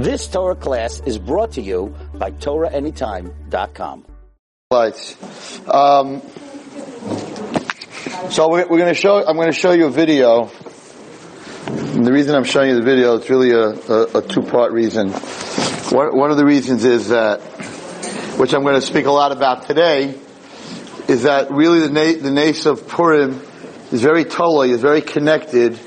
This Torah class is brought to you by TorahAnytime.com. Lights. Um, so we're, we're going to show. I'm going to show you a video. And the reason I'm showing you the video it's really a, a, a two-part reason. One, of the reasons is that, which I'm going to speak a lot about today, is that really the na- the nace of Purim is very totally, is very connected.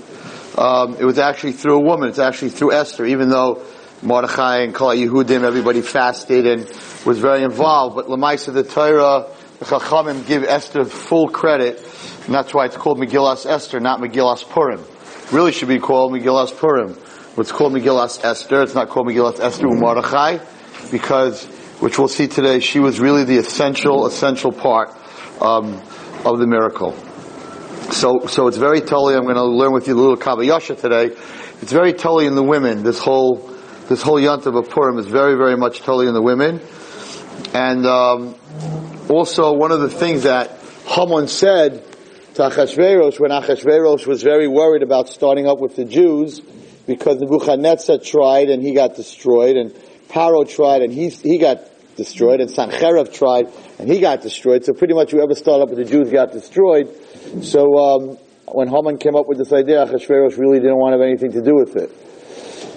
Um, it was actually through a woman. It's actually through Esther, even though Mordechai and Kol Yehudim, everybody fasted and was very involved. But Lamaisa the Torah, the Chachamim give Esther full credit, and that's why it's called Megillas Esther, not Megillas Purim. Really should be called Megillas Purim. It's called Megillas Esther. It's not called Megillas Esther Mordechai, because, which we'll see today, she was really the essential, essential part um, of the miracle. So, so it's very totally. I'm going to learn with you a little Kabayasha today. It's very totally in the women. This whole, this whole Yantav of Purim is very, very much totally in the women. And um, also, one of the things that Haman said to Achashverosh when Achashverosh was very worried about starting up with the Jews because Nebuchadnezzar tried and he got destroyed, and Paro tried and he he got destroyed, and Sancherib tried and he got destroyed. So pretty much whoever started up with the Jews got destroyed. So um, when Haman came up with this idea, Achashverosh really didn't want to have anything to do with it.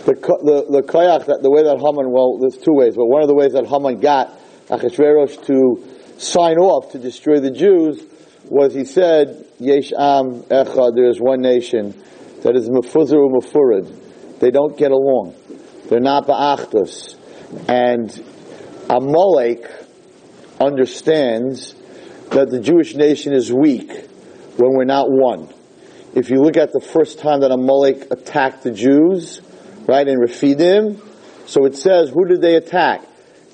The the the koyach, that the way that Haman, well, there's two ways, but one of the ways that Haman got Achashverosh to sign off to destroy the Jews was he said, Yesh Am Echad, there is one nation that is Mefuzar Mefurid. They don't get along. They're not Ba'achtos. And Amalek understands that the Jewish nation is weak when we're not one. If you look at the first time that Amalek attacked the Jews, right, in Rephidim, so it says, who did they attack?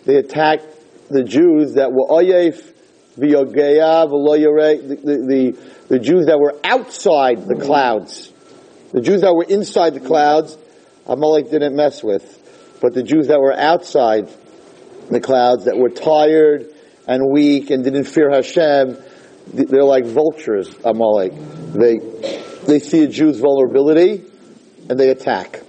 They attacked the Jews that were Oyef, V'yogeya, the, the, the, the Jews that were outside the clouds. The Jews that were inside the clouds, Amalek didn't mess with. But the Jews that were outside the clouds, that were tired and weak and didn't fear Hashem, they're like vultures, Amalek. They, they see a Jew's vulnerability and they attack.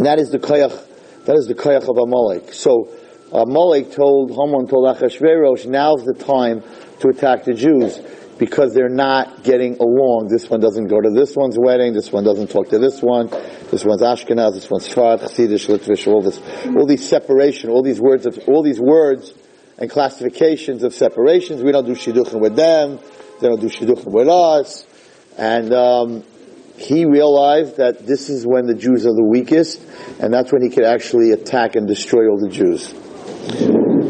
And that is the koyach, that is the koyach of Amalek. So, Amalek told, Haman told Achashverosh, now's the time to attack the Jews because they're not getting along. This one doesn't go to this one's wedding, this one doesn't talk to this one, this one's Ashkenaz, this one's Sfard, Chassidish, Litvish, all this, all these separation, all these words of, all these words and classifications of separations. We don't do shidduchim with them. They don't do shidduchim with us. And um, he realized that this is when the Jews are the weakest, and that's when he could actually attack and destroy all the Jews.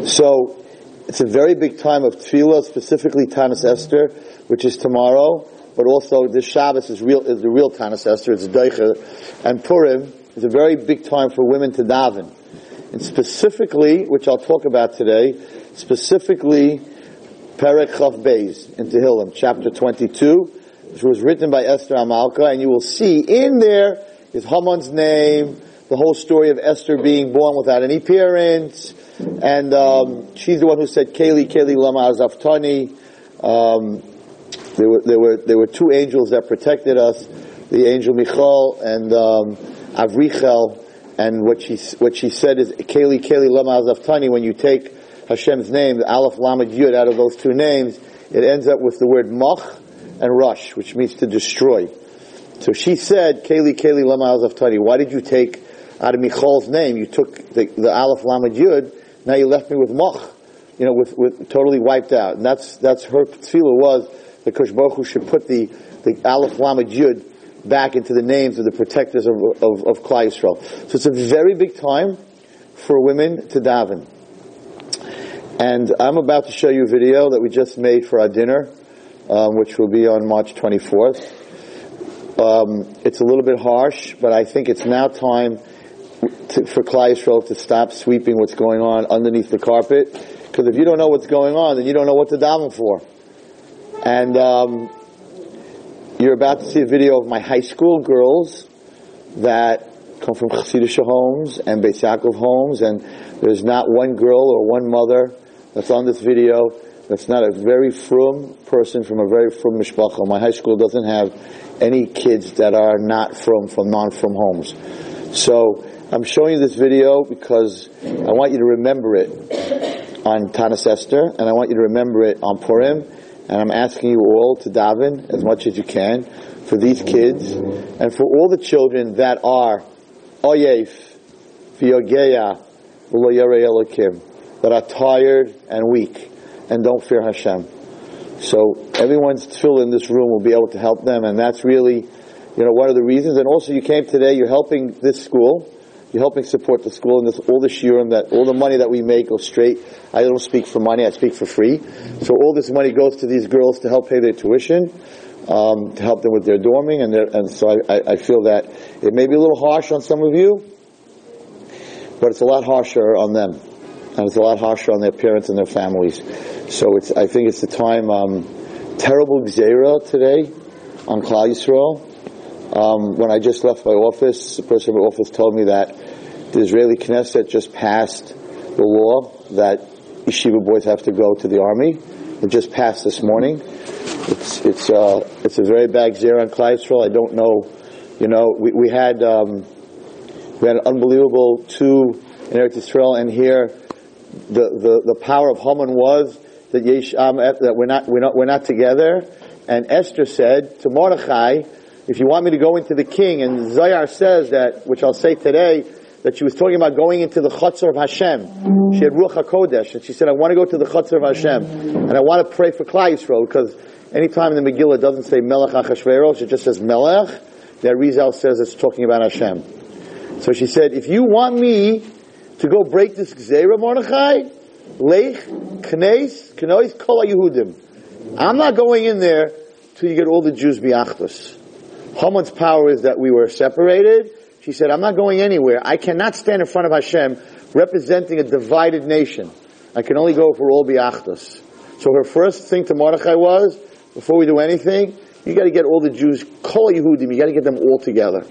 So it's a very big time of tefillah, specifically Tanis Esther, which is tomorrow. But also this Shabbos is real is the real Tanis Esther. It's Deicher, and Purim is a very big time for women to daven. And specifically, which I'll talk about today, specifically Perek Chav Beis in Tehillim, chapter 22, which was written by Esther Amalka, and you will see in there is Haman's name, the whole story of Esther being born without any parents, and um, she's the one who said, "Keli, Keli, lama azaftani." Um, there were there were there were two angels that protected us, the angel Michal and um, Avrichel. And what she what she said is, "Keli, Keli, lama azaftani." When you take Hashem's name, the Aleph, Lamed, Yud, out of those two names, it ends up with the word Mach and Rush, which means to destroy. So she said, Keli, Keli, lama azaftani. Why did you take out of Michal's name? You took the, the Aleph, Lamed, Yud now you left me with Mach, you know, with, with totally wiped out. And that's, that's her tefillah was that Kosh should put the, the Aleph Lamed Yud back into the names of the protectors of, of, of Klal Yisrael. So it's a very big time for women to daven. And I'm about to show you a video that we just made for our dinner, um, which will be on March 24th. Um, it's a little bit harsh, but I think it's now time to, for Yisrael to stop sweeping what's going on underneath the carpet. Because if you don't know what's going on, then you don't know what to daven for. And um, you're about to see a video of my high school girls that come from Chassidish homes and Beis Yaakov homes, and there's not one girl or one mother that's on this video that's not a very frum person from a very frum mishpacha. My high school doesn't have any kids that are not from from non-frum homes. So I'm showing you this video because I want you to remember it on Tanis Esther, and I want you to remember it on Purim, and I'm asking you all to daven as much as you can for these kids, and for all the children that are oh, oyef, v'yogeya, v'lo yarei that are tired and weak, and don't fear Hashem. So everyone's tefillah in this room will be able to help them, and that's really, you know, one of the reasons. And also, you came today. You're helping this school. You're helping support the school and this, all the shiurim that all the money that we make goes straight. I don't speak for money; I speak for free. So all this money goes to these girls to help pay their tuition, um, to help them with their dorming, and their, and so I, I, I feel that it may be a little harsh on some of you, but it's a lot harsher on them, and it's a lot harsher on their parents and their families. So it's I think it's the time. Um, terrible gzera today on Klal Yisrael. Um, when I just left my office, the person in my office told me that the Israeli Knesset just passed the law that yeshiva boys have to go to the army. It just passed this morning. It's it's uh, it's a very bad zero on Klal Yisrael. I don't know. You know, we, we had um, we had an unbelievable two in Eretz Yisrael, and here the, the, the power of Haman was that Yesh, um, that we're not we're not we're not together. And Esther said to Mordechai, "If you want me to go into the king," and Zayar says that, which I'll say today, that she was talking about going into the chutzner of Hashem. She had Ruach Hakodesh, and she said, "I want to go to the chutzner of Hashem, and I want to pray for Klal Yisrael because anytime in the Megillah it doesn't say Melech Achashverosh, it just says Melech. That Chazal says it's talking about Hashem. So she said, if you want me to go break this Gzera, Mordechai, Leich, Knes, Kenois, Kol Yehudim. I'm not going in there till you get all the Jews biachtos. Haman's power is that we were separated. She said, I'm not going anywhere. I cannot stand in front of Hashem representing a divided nation. I can only go for all biachtos. So her first thing to Mordechai was, before we do anything, you got to get all the Jews, Kol Yehudim, you got to get them all together.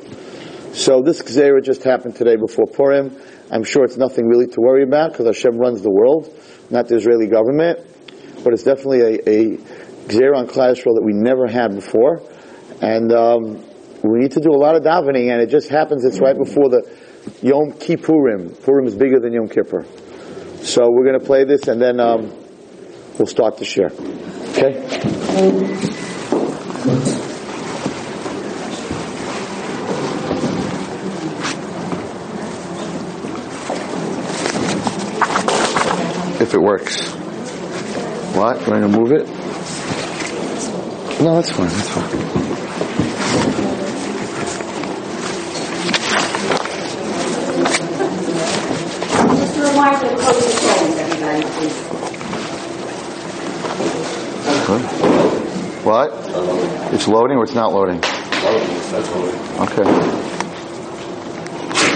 So this Gzera just happened today before Purim. I'm sure it's nothing really to worry about because Hashem runs the world, not the Israeli government. But it's definitely a, a Gzera on Klal that we never had before. And um, we need to do a lot of davening, and it just happens it's right before the Yom Kippurim. Purim is bigger than Yom Kippur. So we're going to play this, and then um, we'll start to share. Okay? If it works. What? You want to move it? No, that's fine. That's fine. Just a reminder to close the phones, everybody, please. What? It's loading or it's not loading? Okay.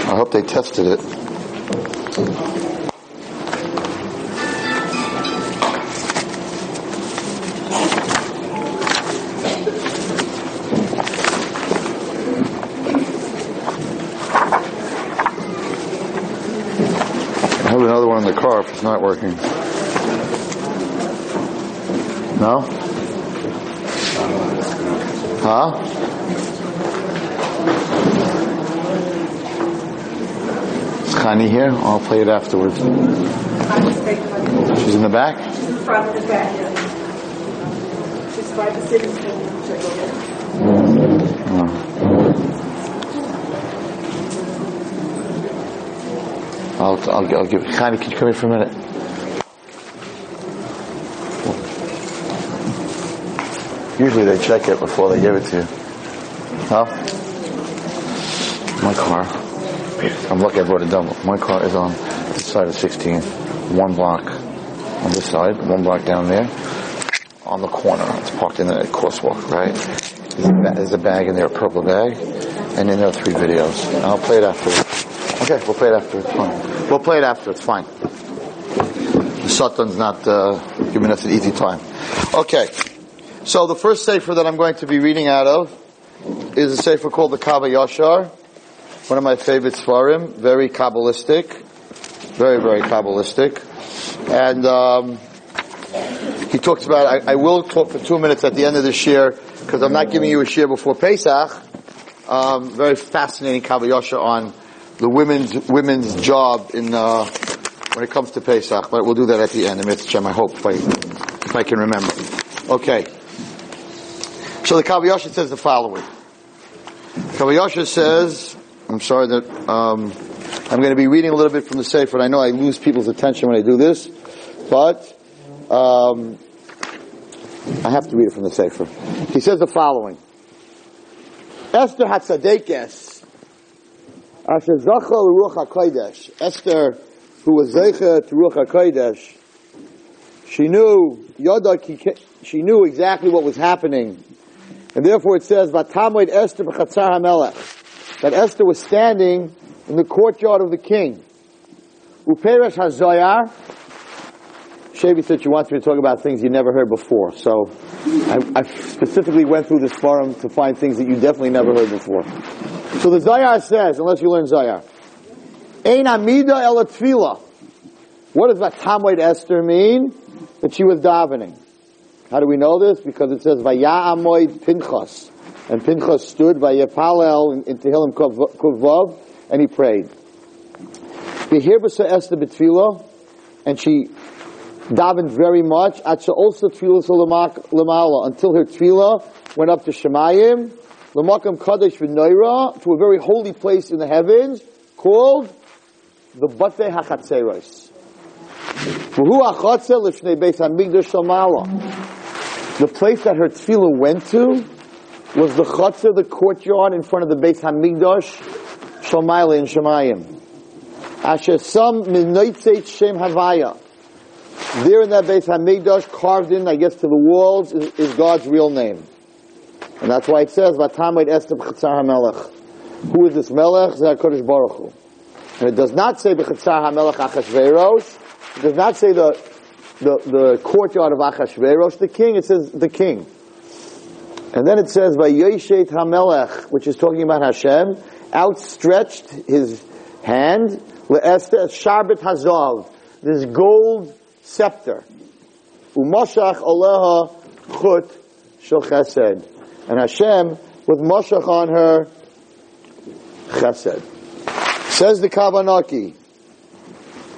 I hope they tested it. Another one in the car if it's not working. No? Huh? Is Khani here? I'll play it afterwards. She's in the back? She's in Front and back, yeah. She's by the city center. Check over there. I'll, I'll, I'll give it. Khani, can you come here for a minute? Usually they check it before they give it to you. Huh? My car. I'm lucky I brought a double. My car is on this side of 16. One block on this side, one block down there. On the corner. It's parked in the crosswalk, right? There's a, ba- there's a bag in there, a purple bag. And in there are three videos. And I'll play it afterwards. Okay, we'll play it after. It's fine. We'll play it after. It's fine. The Satan's not uh, giving us an easy time. Okay. So the first sefer that I'm going to be reading out of is a sefer called the Kaba Yashar. One of my favorite svarim. Very Kabbalistic. Very, very Kabbalistic. And um, he talks about, I, I will talk for two minutes at the end of this year, because I'm not giving you a shiur before Pesach. Um, very fascinating Kaba Yashar on the women's women's job in uh, when it comes to Pesach, but we'll do that at the end. I hope if I, if I can remember. Okay. So the Kaviyasha says the following. Kaviyasha says, I'm sorry that um, I'm going to be reading a little bit from the Sefer. I know I lose people's attention when I do this, but um, I have to read it from the Sefer. He says the following. Esther Hatzadekes, Asher Zachal Ruach HaKodesh. Esther, who was Zeicha to Ruach HaKodesh, she knew, Yoda, she knew exactly what was happening. And therefore it says, Vatamoid Esther b'chatzar HaMelech. That Esther was standing in the courtyard of the king. Uperesh HaZoyar, Shavi said she wants me to talk about things you never heard before. So I, I, specifically went through this forum to find things that you definitely never heard before. So the Zayar says, unless you learn Zayar, Ein Amida El Tfila. What does that Tamwait Esther mean? That she was davening. How do we know this? Because it says Vaya'amoid Pinchas. And Pinchas stood Vayapalel in, Tehillim Kuvvav, and he prayed. Behir Esther B'Tfila, and she davened very much. also lemala until her tefillah went up to Shemayim, lemakam kadosh v'noira to a very holy place in the heavens called the Bate Hachatzeros. The place that her tefillah went to was the Chatzah, the courtyard in front of the Beis Hamikdash, Shalmaila in Shemayim. Asher some minoitzeit Shem Havaya. There in that Beis Hamikdash, carved in, I guess, to the walls, is, is God's real name. And that's why it says, Vatamid Esther B'chatzar HaMelech. Who is this Melech? Kodesh Baruch Hu. And it does not say B'chatzar HaMelech Achashverosh. It does not say the, the, the courtyard of Achashverosh, the king. It says the king. And then it says, Vayeshet HaMelech, which is talking about Hashem, outstretched his hand, Le'esther Sharbet Hazav, this gold scepter. Umashach aleha chut shel chesed. And Hashem with mashach on her chesed. Says the Kavanaki,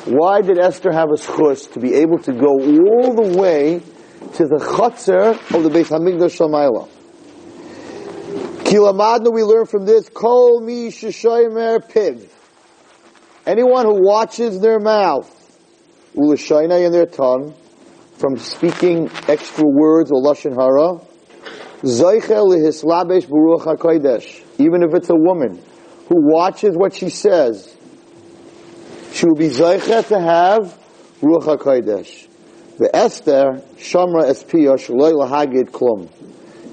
why did Esther have a schus to be able to go all the way to the chutzner of the Beit Hamikdash Shamayla? Kilamadna, we learn from this, kol mi sheshoymer piv. Anyone who watches their mouth, ulashaina in their tongue, from speaking extra words or lashon hara. Hakodesh. Even if it's a woman who watches what she says, she will be zaycha to have ruach hakodesh. The Esther shamra espiyah shaloi lahagid klum.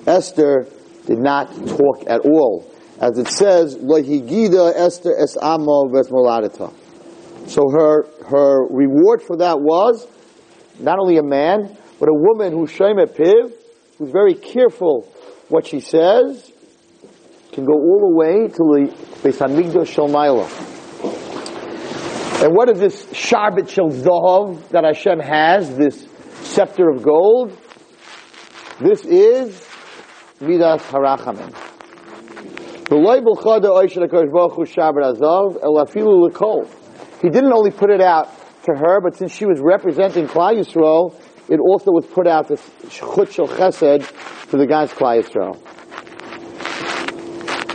Esther did not talk at all. As it says, lahigida Esther es amo ves So her her reward for that was not only a man, but a woman who Shemet Piv, who's very careful what she says, can go all the way to the Beis Hamikdash Shalmaila. And what is this Sharbet Shel Zahav that Hashem has, this scepter of gold? This is Midas Harachamim. He didn't only put it out to her, but since she was representing Klal Yisrael, it also was put out to Chut Shel Chesed to the guys Klal Yisrael.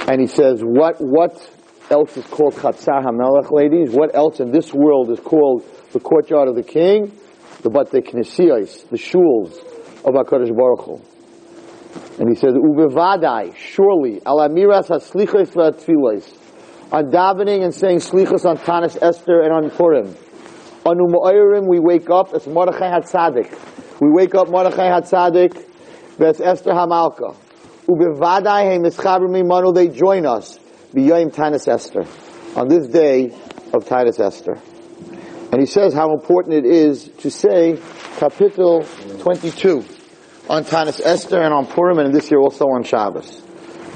And he says, what, what else is called Chatzar HaMelech, ladies? What else in this world is called the courtyard of the king? The Bate Knesiyos, the shuls of HaKadosh Baruch Hu. And he says, Ubevadai, surely, alamiras haslichos v'atfilos, on davening and saying slichos on Tanis Esther and on Purim. On Uma'irim we wake up as Mordechai HaTzadik. We wake up Mordechai HaTzadik, Ves Esther HaMalka. Ubevadai he mischaber mimanu, they join us. B'yoyim Tanis Esther. On this day of Tanis Esther. And he says how important it is to say Kapitel 22 on Tanis Esther and on Purim and this year also on Shabbos.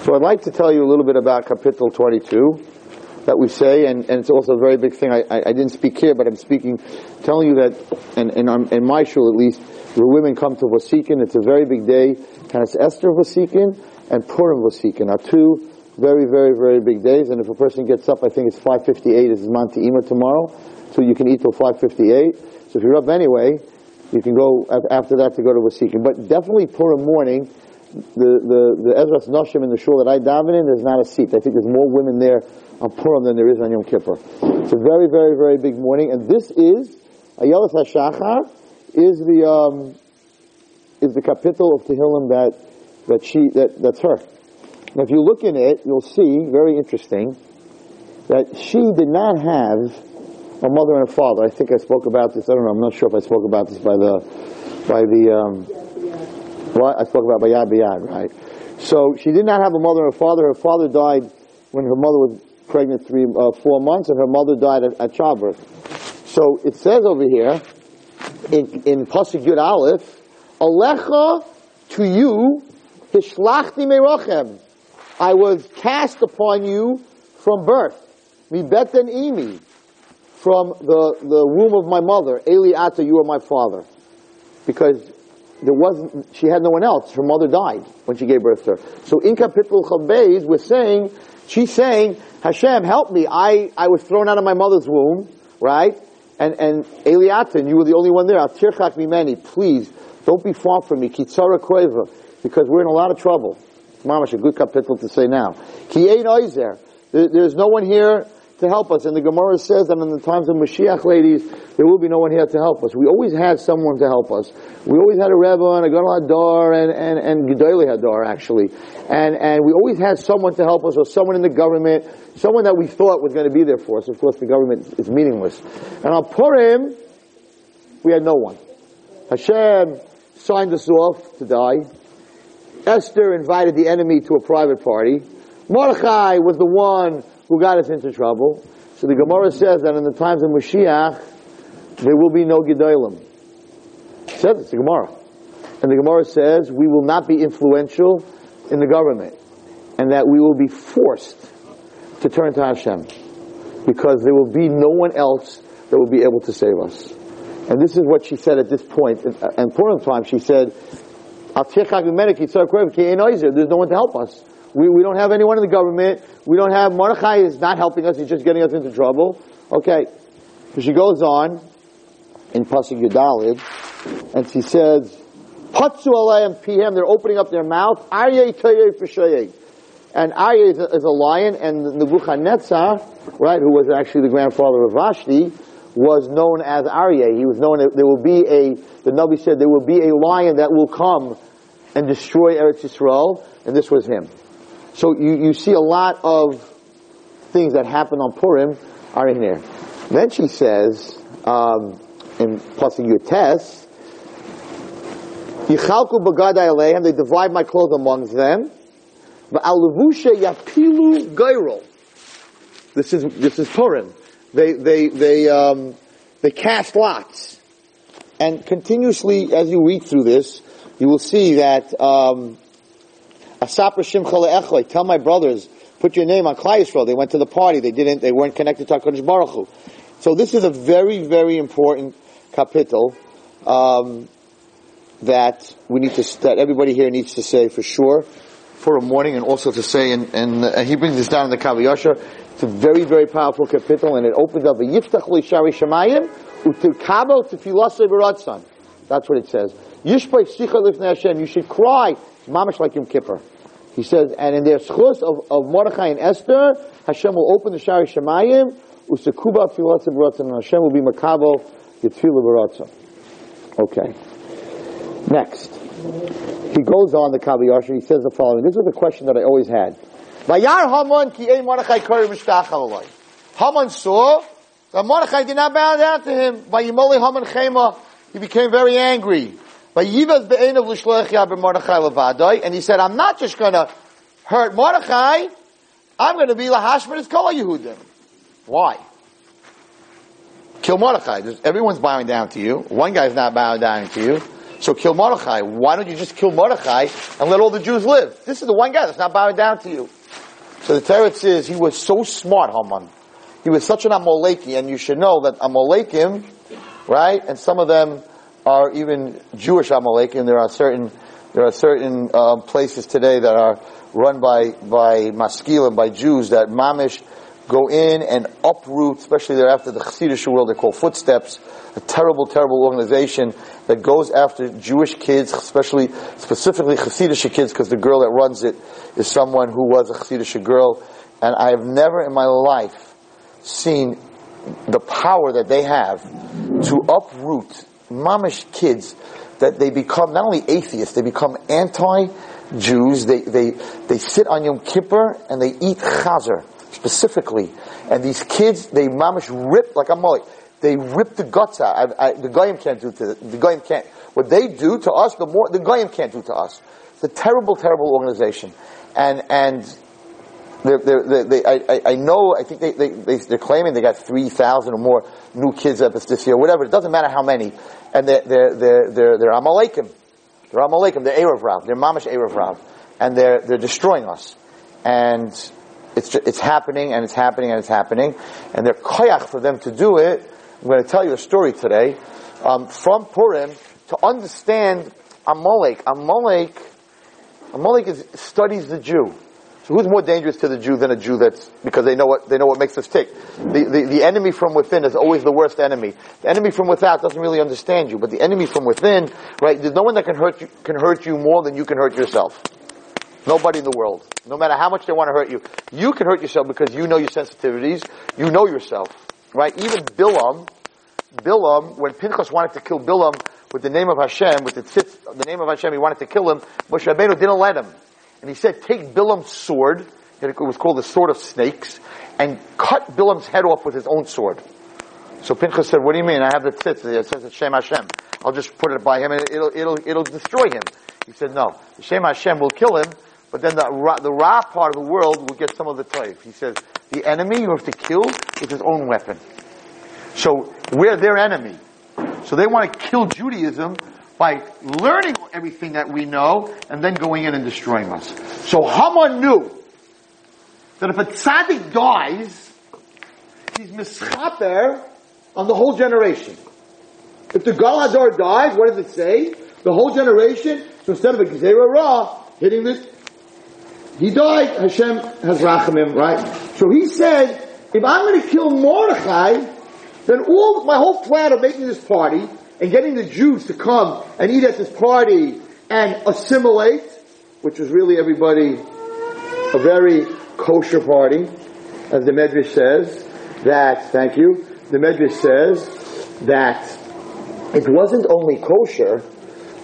So I'd like to tell you a little bit about Kapitel 22 that we say, and, and it's also a very big thing. I, I, I, didn't speak here, but I'm speaking, telling you that, and in, in, my shul at least, the women come to Vasikin. It's a very big day. And it's Esther Vasikin and Purim Vasikin are two Very, very, very big days. And if a person gets up, I think it's 5.58 is Monte Ima tomorrow. So you can eat till 5.58. So if you're up anyway, you can go after that to go to Vasikin. But definitely Purim morning, the, the, the Ezra's Noshim in the shul that I daven in, there's not a seat. I think there's more women there on Purim than there is on Yom Kippur. It's a very, very, very big morning. And this is, Ayelas HaShachar, is the, um, is the kapitel of Tehillim that, that she, that, that's her. Now, if you look in it, you'll see, very interesting, that she did not have a mother and a father. I think I spoke about this. I don't know. I'm not sure if I spoke about this by the, by the, um, what I spoke about by Yad B'Yad, right? So she did not have a mother and a father. Her father died when her mother was pregnant three, uh, four months, and her mother died at, at childbirth. So it says over here in in Pasuk Yud Aleph, Alecha to you, Hishlachti Merochem. I was cast upon you from birth. Mi beten imi. From the, the womb of my mother. Eli ata, you are my father. Because there wasn't, she had no one else. Her mother died when she gave birth to her. So in Kapitel Chavbeis, we're saying, she's saying, Hashem, help me. I, I was thrown out of my mother's womb, right? And, and Eliatan, you were the only one there. Tirchak mimeni, please, don't be far from me. Kitzara koeva, because we're in a lot of trouble. Mamash, a good kapitel to say now. Ki oizer. There, there's no one here to help us. And the Gemara says that in the times of Mashiach, ladies, there will be no one here to help us. We always had someone to help us. We always had a Rebbe and a Gadol Hadar and, and, and Hadar, actually. And, and we always had someone to help us or someone in the government, someone that we thought was going to be there for us. Of course, the government is meaningless. And on Purim, we had no one. Hashem signed us off to die. Esther invited the enemy to a private party. Mordechai was the one who got us into trouble. So the Gemara says that in the times of Mashiach, there will be no Gedolim. It says it's the Gemara. And the Gemara says we will not be influential in the government. And that we will be forced to turn to Hashem. Because there will be no one else that will be able to save us. And this is what she said at this point. And, Purim time, she said, there's no one to help us. We, we don't have anyone in the government. We don't have, Mordechai is not helping us. He's just getting us into trouble. Okay. So she goes on in Pasuk Yudalid, and she says, Patsu alayim pihem, they're opening up their mouth. Aryeh toyeh f'shoyeh. And Aryeh is a, is a lion, and Nebuchadnezzar, right, who was actually the grandfather of Vashti, was known as Aryeh. He was known, there will be a, the Nabi said, there will be a lion that will come and destroy Eretz Yisrael, and this was him. So you, you see a lot of things that happen on Purim are in here. Then she says, um, in Pasuk Yutes, Yichalku bagadai aleim, they divide my clothes amongst them. But alevushe yapilu gairol. This is, this is Purim. They, they, they, um, they cast lots. And continuously, as you read through this, you will see that, um, Tell my brothers, put your name on Klai. They went to the party. They didn't, they weren't connected to HaKadosh Baruch Hu. So this is a very, very important kapitel, um, that we need to, that everybody here needs to say for sure for a morning and also to say, and, and, uh, he brings this down in the Kaviyasha, it's a very, very powerful kapitel and it opens up a Yiftach Shari Shemayim u'tirkabo tefilase b'ratzan. That's what it says. Sicha Hashem. You should cry. It's mamash like Yom Kippur. He says, and in their schus of, of Mordechai and Esther, Hashem will open the Shari Shemayim, usekuba tefilase b'ratzan, and Hashem will be makabo yitfilah b'ratzan. Okay. Next. He goes on the Kaviyasha, he says the following. This is the question that I always had. Vayar Haman ki ein Mordechai kori mishtachal Haman saw that Mordechai did not bow down to him. Vayimoli Haman chema. He became very angry. Mordechai levadoi. And he said, I'm not just gonna hurt Mordechai, I'm gonna be lahashman as kol Yehudim. Why? Kill Mordechai. Everyone's bowing down to you. One guy's not bowing down to you. So kill Mordechai. Why don't you just kill Mordechai and let all the Jews live? This is the one guy that's not bowing down to you. So the Torah says he was so smart, Haman. He was such an Amoleki, and you should know that Amolekim, right, and some of them are even Jewish Amalekim. There are certain There are certain uh, places today that are run by by maskilim, by Jews, that mamish go in and uproot, especially there after the Chassidish world, they call Footsteps, a terrible, terrible organization that goes after Jewish kids, especially, specifically Chassidish kids, because the girl that runs it is someone who was a Chassidish girl. And I have never in my life seen the power that they have to uproot mamish kids that they become not only atheists, they become anti-Jews. They, they, they sit on Yom Kippur and they eat chazer specifically. And these kids, they mamish rip, like I'm like, they rip the guts out. I, I, the goyim can't do to the, the goyim can't. What they do to us, the more the goyim can't do to us. It's a terrible, terrible organization, and and they're, they're, they, I, I know. I think they, they, they are claiming they got three thousand or more new kids up this year, whatever. It doesn't matter how many, and they're they're they're they're, they're Amalekim. They're Amalekim. They're Erev Rav. They're Mamish Erev Rav, and they're they're destroying us. And it's it's happening and it's happening and it's happening, and they're koyach for them to do it I'm going to tell you a story today um, from Purim to understand Amalek. Amalek, Amalek is, studies the Jew. So who's more dangerous to the Jew than a Jew that's because they know what they know what makes us tick. The, the, the enemy from within is always the worst enemy. The enemy from without doesn't really understand you, but the enemy from within, right? There's no one that can hurt you can hurt you more than you can hurt yourself. Nobody in the world. No matter how much they want to hurt you. You can hurt yourself because you know your sensitivities. You know yourself. Right? Even Bilam, Bilam, when Pinchas wanted to kill Bilam with the name of Hashem, with the tzitz, the name of Hashem, he wanted to kill him, Moshe Rabbeinu didn't let him. And he said, take Bilam's sword, it was called the sword of snakes, and cut Bilam's head off with his own sword. So Pinchas said, what do you mean? I have the tzitz, it says it's Shem Hashem. I'll just put it by him and it'll, it'll, it'll destroy him. He said, no, the Shem Hashem will kill him, but then the Ra, the Ra part of the world will get some of the toiv. He says, the enemy you have to kill with his own weapon. So we're their enemy. So they want to kill Judaism by learning everything that we know and then going in and destroying us. So Haman knew that if a tzaddik dies, he's mischaper on the whole generation. If the Galador dies, what does it say? The whole generation, so instead of a Gezerah Ra hitting this, he died, Hashem has rachamim, right? So he said, if I'm going to kill Mordechai, then all my whole plan of making this party and getting the Jews to come and eat at this party and assimilate, which was really everybody a very kosher party, as the Medrash says, that, thank you, the Medrash says that it wasn't only kosher,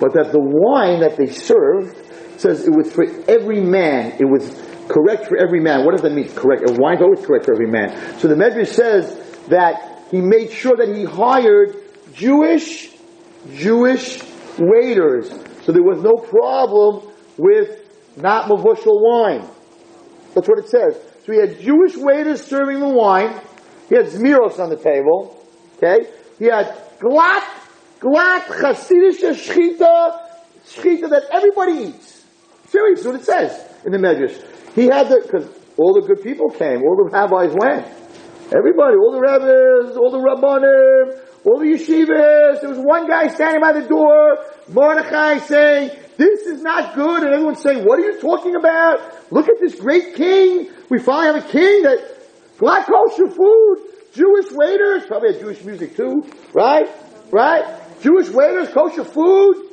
but that the wine that they served says it was for every man. It was correct for every man. What does that mean? Correct. A wine's always correct for every man. So the Medrash says that he made sure that he hired Jewish, Jewish waiters. So there was no problem with not mavushal wine. That's what it says. So he had Jewish waiters serving the wine. He had zmiros on the table. Okay? He had glat, glat, chasidish shchita, shchita that everybody eats. Seriously, what it says in the Medrash. He had the, because all the good people came, all the rabbis went. Everybody, all the rabbis, all the rabbanim, all the yeshivas. There was one guy standing by the door, Mordechai saying, this is not good. And everyone's saying, what are you talking about? Look at this great king. We finally have a king that glat kosher food, Jewish waiters, probably had Jewish music too, right? Right? Jewish waiters, kosher food.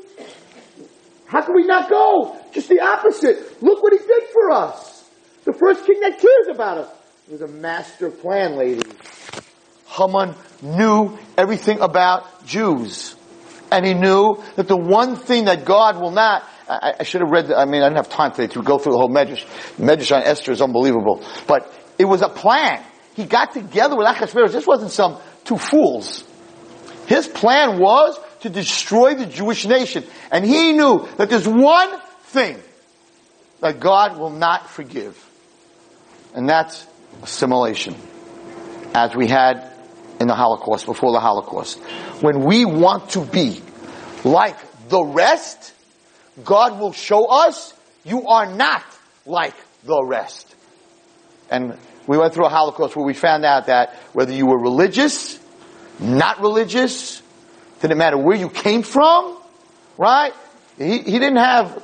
How can we not go? Just the opposite. Look what he did for us. The first king that cares about us. It was a master plan, ladies. Haman knew everything about Jews. And he knew that the one thing that God will not, I, I should have read, I mean, I didn't have time today to go through the whole Medrash. Medrash on Esther is unbelievable. But it was a plan. He got together with Achashverosh. This wasn't some two fools. His plan was to destroy the Jewish nation. And he knew that there's one thing that God will not forgive. And that's assimilation, as we had in the Holocaust, before the Holocaust. When we want to be like the rest, God will show us you are not like the rest. And we went through a Holocaust where we found out that whether you were religious, not religious, didn't matter where you came from, right? He, he didn't have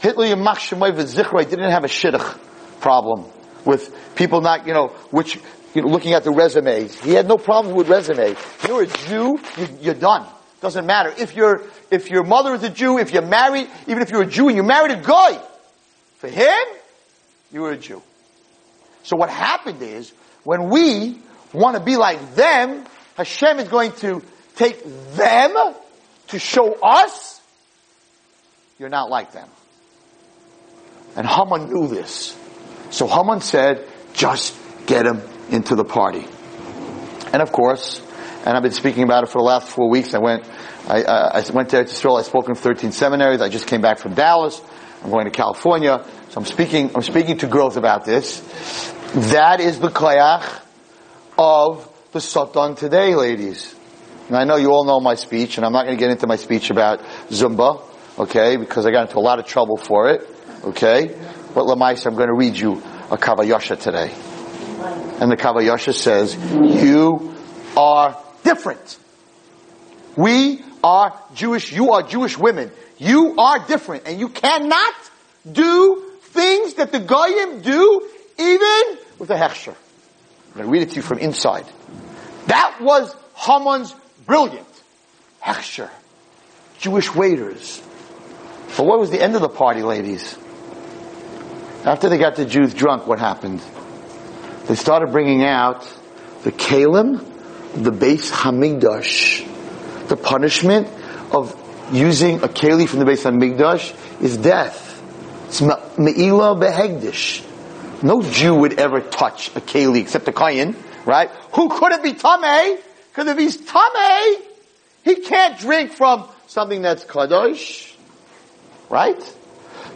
Hitler Yamach Shemoy V'Zichra, he didn't have a shidduch problem with people not, you know, which, you know, looking at the resumes. He had no problem with resumes. You're a Jew, you, you're done. Doesn't matter. If your if your mother is a Jew, if you're married, even if you're a Jew and you married a guy, for him, you were a Jew. So what happened is, when we want to be like them, Hashem is going to take them to show us you're not like them. And Haman knew this. So Haman said, just get him into the party. And of course, and I've been speaking about it for the last four weeks. I went, I, I went to Israel. I spoke in 13 seminaries. I just came back from Dallas. I'm going to California. So I'm speaking, I'm speaking to girls about this. That is the koyach of the Satan today, ladies. And I know you all know my speech, and I'm not going to get into my speech about Zumba, okay, because I got into a lot of trouble for it, okay? But Lamais, I'm going to read you a Kavayasha today. And the Kavayasha says, you are different. We are Jewish, you are Jewish women. You are different and you cannot do things that the Goyim do even with a hechsher. I'm going to read it to you from inside. That was Haman's brilliant hechsher. Jewish waiters. But what was the end of the party, ladies? After they got the Jews drunk, what happened? They started bringing out the kalim the Beis Hamikdash. The punishment of using a keli from the Beis Hamikdash is death. It's me'ila behegdish. No Jew would ever touch a keli except a kayin, right? Who could it be tamei? Because if he's tamei, he can't drink from something that's kadosh, right?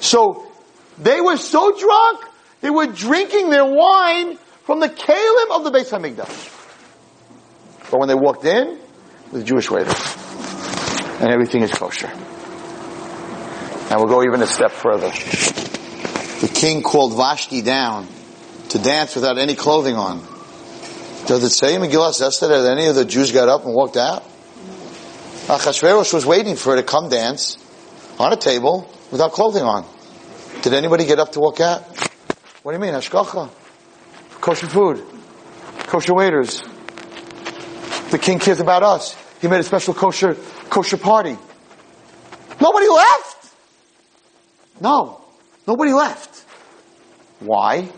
So they were so drunk, they were drinking their wine from the kalim of the Beis Hamikdash. But when they walked in, the Jewish waiters. And everything is kosher. And we'll go even a step further. The king called Vashti down to dance without any clothing on. Does it say in Megillah Esther that any of the Jews got up and walked out? Achashverosh was waiting for her to come dance on a table without clothing on. Did anybody get up to walk out? What do you mean? Hashkacha. Kosher food. Kosher waiters. The king cares about us. He made a special kosher, kosher party. Nobody left. No. Nobody left. Why?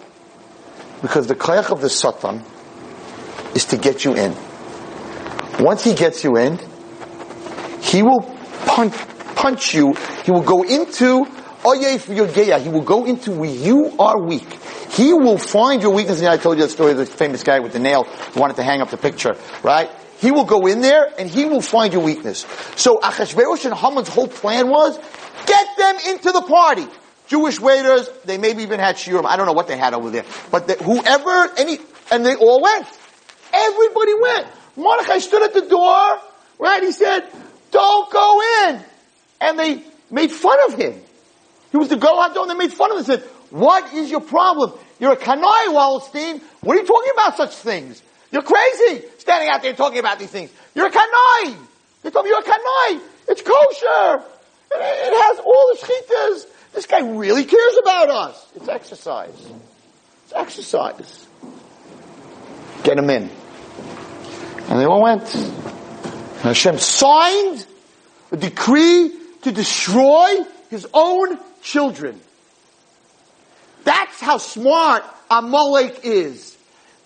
Because the koyach of the satan is to get you in. Once he gets you in, he will punch, punch you. He will go into Oye for your geya. He will go into where you are weak. He will find your weakness. And I told you the story of the famous guy with the nail who wanted to hang up the picture, right? He will go in there and he will find your weakness. So Achashverosh and Haman's whole plan was, get them into the party. Jewish waiters, they maybe even had shiurim. I don't know what they had over there. But the, whoever, any, and they all went. Everybody went. Mordechai stood at the door, right? He said, don't go in. And they made fun of him. He was the there and they made fun of him and said, what is your problem? You're a Kanai Wallerstein. What are you talking about such things? You're crazy standing out there talking about these things. You're a kanai. They told me you're a kanai. It's kosher. It, it has all the shchitas. This guy really cares about us. It's exercise. It's exercise. Get him in. And they all went. And Hashem signed a decree to destroy his own children. That's how smart Amalek is.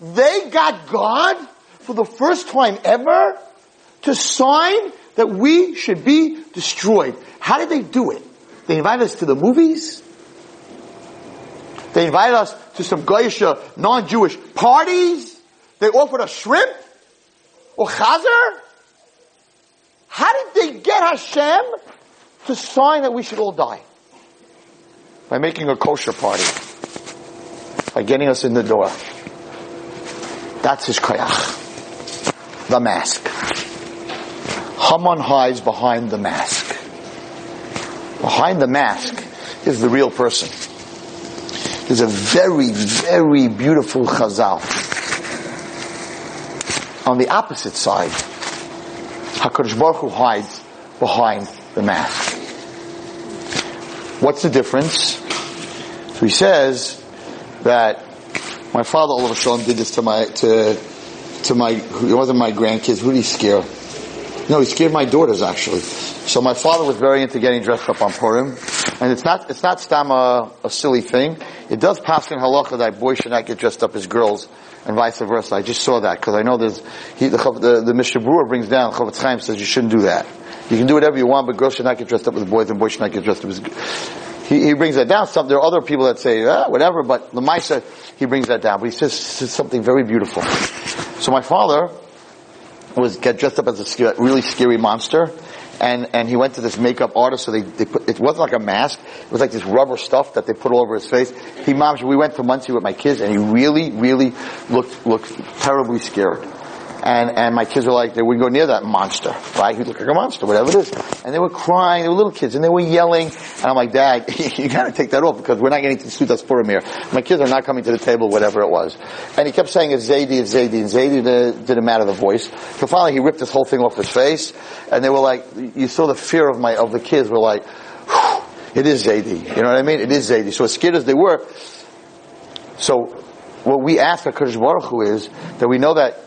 They got God for the first time ever to sign that we should be destroyed. How did they do it? They invited us to the movies. They invited us to some Gaisha non-Jewish parties. They offered us shrimp or chazer. How did they get Hashem to sign that we should all die? By making a kosher party. By getting us in the door. That's his koyach. The mask. Haman hides behind the mask. Behind the mask is the real person. There's a very, very beautiful chazal. On the opposite side, HaKadosh Baruch Hu hides behind the mask. What's the difference? So he says that my father, all of a sudden, did this to my, to, to my, it wasn't my grandkids. Who did he scare? No, he scared my daughters actually. So my father was very into getting dressed up on Purim, and it's not it's not stam a, a silly thing. It does pass in halacha that boys should not get dressed up as girls, and vice versa. I just saw that because I know there's he, the the, the Mishnah Berurah brings down Chofetz Chaim says you shouldn't do that. You can do whatever you want, but girls should not get dressed up as boys, and boys should not get dressed up as. He, he brings that down. Some there are other people that say ah, whatever, but the Maisa he brings that down. But he says, says something very beautiful. So my father was get dressed up as a really scary monster. And, and he went to this makeup artist, so they, they put, it wasn't like a mask, it was like this rubber stuff that they put all over his face. He, mom, we went to Monsey with my kids, and he really, really looked, looked terribly scared. And, and my kids were like, they wouldn't go near that monster, right? He looked like a monster, whatever it is. And they were crying, they were little kids, and they were yelling. And I'm like, Dad, you gotta take that off because we're not getting to Sudas Purim here. My kids are not coming to the table, whatever it was. And he kept saying, it's Zaidi, it's Zaidi, and Zaidi didn't, didn't matter the voice. So finally he ripped this whole thing off his face, and they were like, you saw the fear of my, of the kids were like, it is Zaidi. You know what I mean? It is Zaidi. So as scared as they were, so what we ask HaKadosh Baruch Hu is that we know that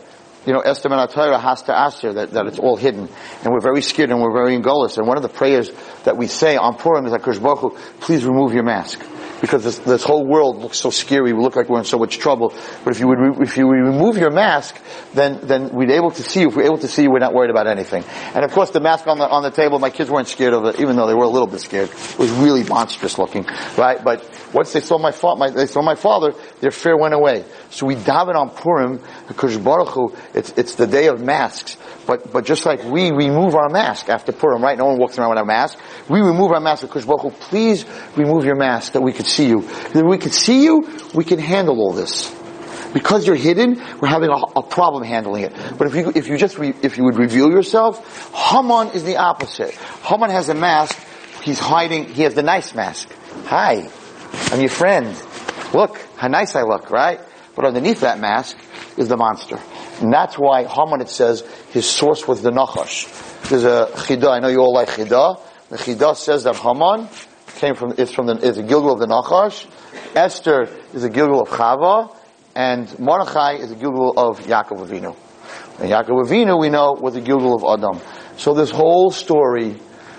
you know, Esther Torah has to ask that, that it's all hidden. And we're very scared and we're very engulfed. And one of the prayers that we say on Purim is that Baruch please remove your mask. Because this, this, whole world looks so scary, we look like we're in so much trouble. But if you would, re- if you would remove your mask, then, then we'd able to see you. If we're able to see you, we're not worried about anything. And of course the mask on the, on the table, my kids weren't scared of it, even though they were a little bit scared. It was really monstrous looking, right? But once they saw my, fa- my they saw my father, their fear went away. So we daven on Purim, because Baruch Hu, it's, it's the day of masks. But, but just like we remove our mask after Purim, right? No one walks around with a mask. We remove our mask because Baruch Hu, please remove your mask that we could see you. If we could see you, we can handle all this. Because you're hidden, we're having a, a problem handling it. But if you, if you just, re, if you would reveal yourself, Haman is the opposite. Haman has a mask, he's hiding, he has the nice mask. Hi, I'm your friend. Look, how nice I look, right? But underneath that mask is the monster. And that's why Haman, it says, his source was the Nachash. There's a Chidah, I know you all like Chidah. The Chidah says that Haman came from, is from the, is a Gilgul of the Nachash. Esther is a Gilgul of Chava. And Mordechai is a Gilgul of Yaakov Avinu. And Yaakov Avinu, we know, was a Gilgul of Adam. So this whole story,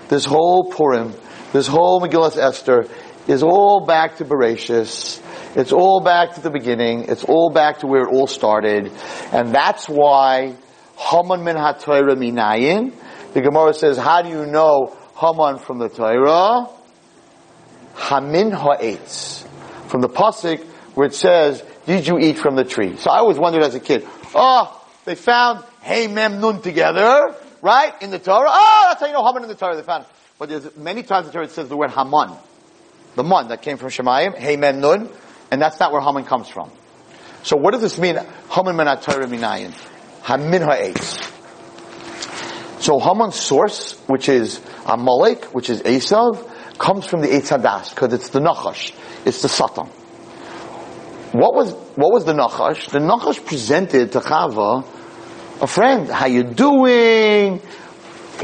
this whole Purim, this whole Megillah Esther, is all back to Bereshis. It's all back to the beginning. It's all back to where it all started. And that's why Haman min ha-Torah minayin. The Gemara says, how do you know Haman from the Torah? Hamin ha'etz. From the Pasuk where it says, did you eat from the tree? So I always wondered as a kid, oh, they found Hey Mem Nun together, right? In the Torah. Oh, that's how you know Haman in the Torah they found. But there's many times in the Torah it says the word Haman. The Mun that came from Shemayim, Hey Mem Nun, and that's not where Haman comes from. So what does this mean? Haman min Torah minayin. Hamin ha'etz. So Haman's source, which is Amalek, which is Esav, comes from the Eitz Hadas, because it's the Nachash. It's the Satan. What was, what was the Nachash? The Nachash presented to Chava a friend. How you doing?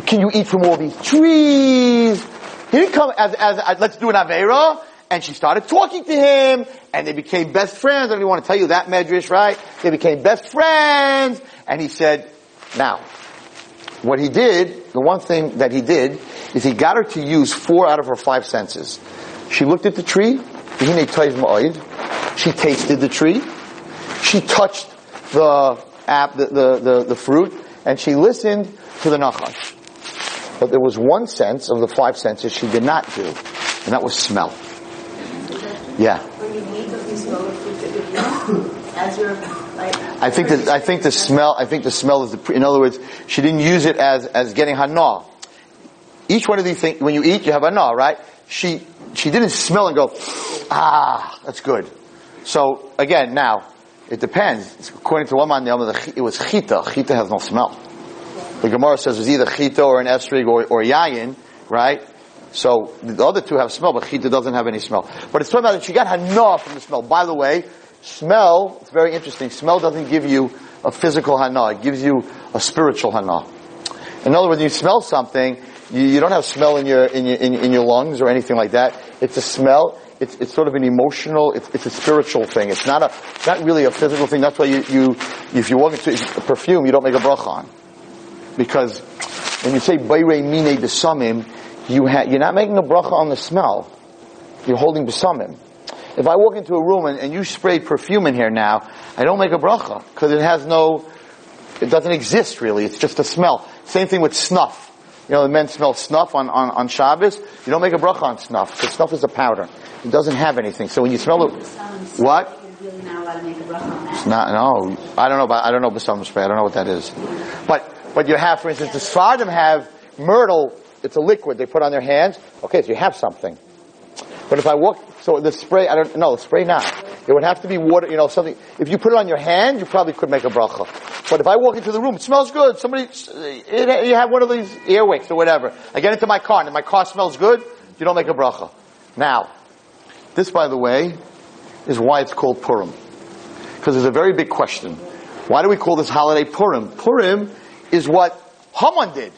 Can you eat from all these trees? He didn't come as, as, as let's do an Avera. And she started talking to him, and they became best friends. I don't even want to tell you that medrash, right? They became best friends, and he said, now, what he did, the one thing that he did, is he got her to use four out of her five senses. She looked at the tree, she tasted the tree, she touched the app, the, the, the, the fruit, and she listened to the nachash. But there was one sense of the five senses she did not do, and that was smell. Yeah. When you eat, does smell the fruit that you're eating? As you're, I think that I think the smell. I think the smell is the. In other words, she didn't use it as as getting hana. Each one of these things, when you eat, you have a hana, right? She she didn't smell and go, ah, that's good. So again, now it depends. According to one man, it was chita. Chita has no smell. The Gemara says it was either chita or an esrig or, or yayin, right? So the other two have smell, but chita doesn't have any smell. But it's talking about that she got hana from the smell. By the way, smell, it's very interesting. Smell doesn't give you a physical hana. It gives you a spiritual hana. In other words, you smell something, You, you don't have smell in your, in your, in, in your lungs or anything like that. It's a smell. It's, it's sort of an emotional, it's, it's a spiritual thing. It's not a, not really a physical thing. That's why you, you, if you walk into a perfume, you don't make a bracha on. Because when you say borei minei besamim, you ha- you're not making a bracha on the smell. You're holding besamim. If I walk into a room and, and you spray perfume in here now, I don't make a bracha because it has no, it doesn't exist really. It's just a smell. Same thing with snuff. You know, the men smell snuff on, on, on Shabbos. You don't make a bracha on snuff because snuff is a powder. It doesn't have anything. So when you smell it, what? You're really not allowed to make a on that. It's not, no. I don't know about, I don't know Basalm spray. I don't know what that is. But, but you have, for instance, the Sfardim have myrtle. It's a liquid they put on their hands. Okay, so you have something. But if I walk, so the spray, I don't, no, spray not. It would have to be water, you know, something. If you put it on your hand, you probably could make a bracha. But if I walk into the room, it smells good. Somebody, it, you have one of these Air Wicks or whatever. I get into my car and my car smells good, you don't make a bracha. Now, this, by the way, is why it's called Purim. Because there's a very big question. Why do we call this holiday Purim? Purim is what Haman did.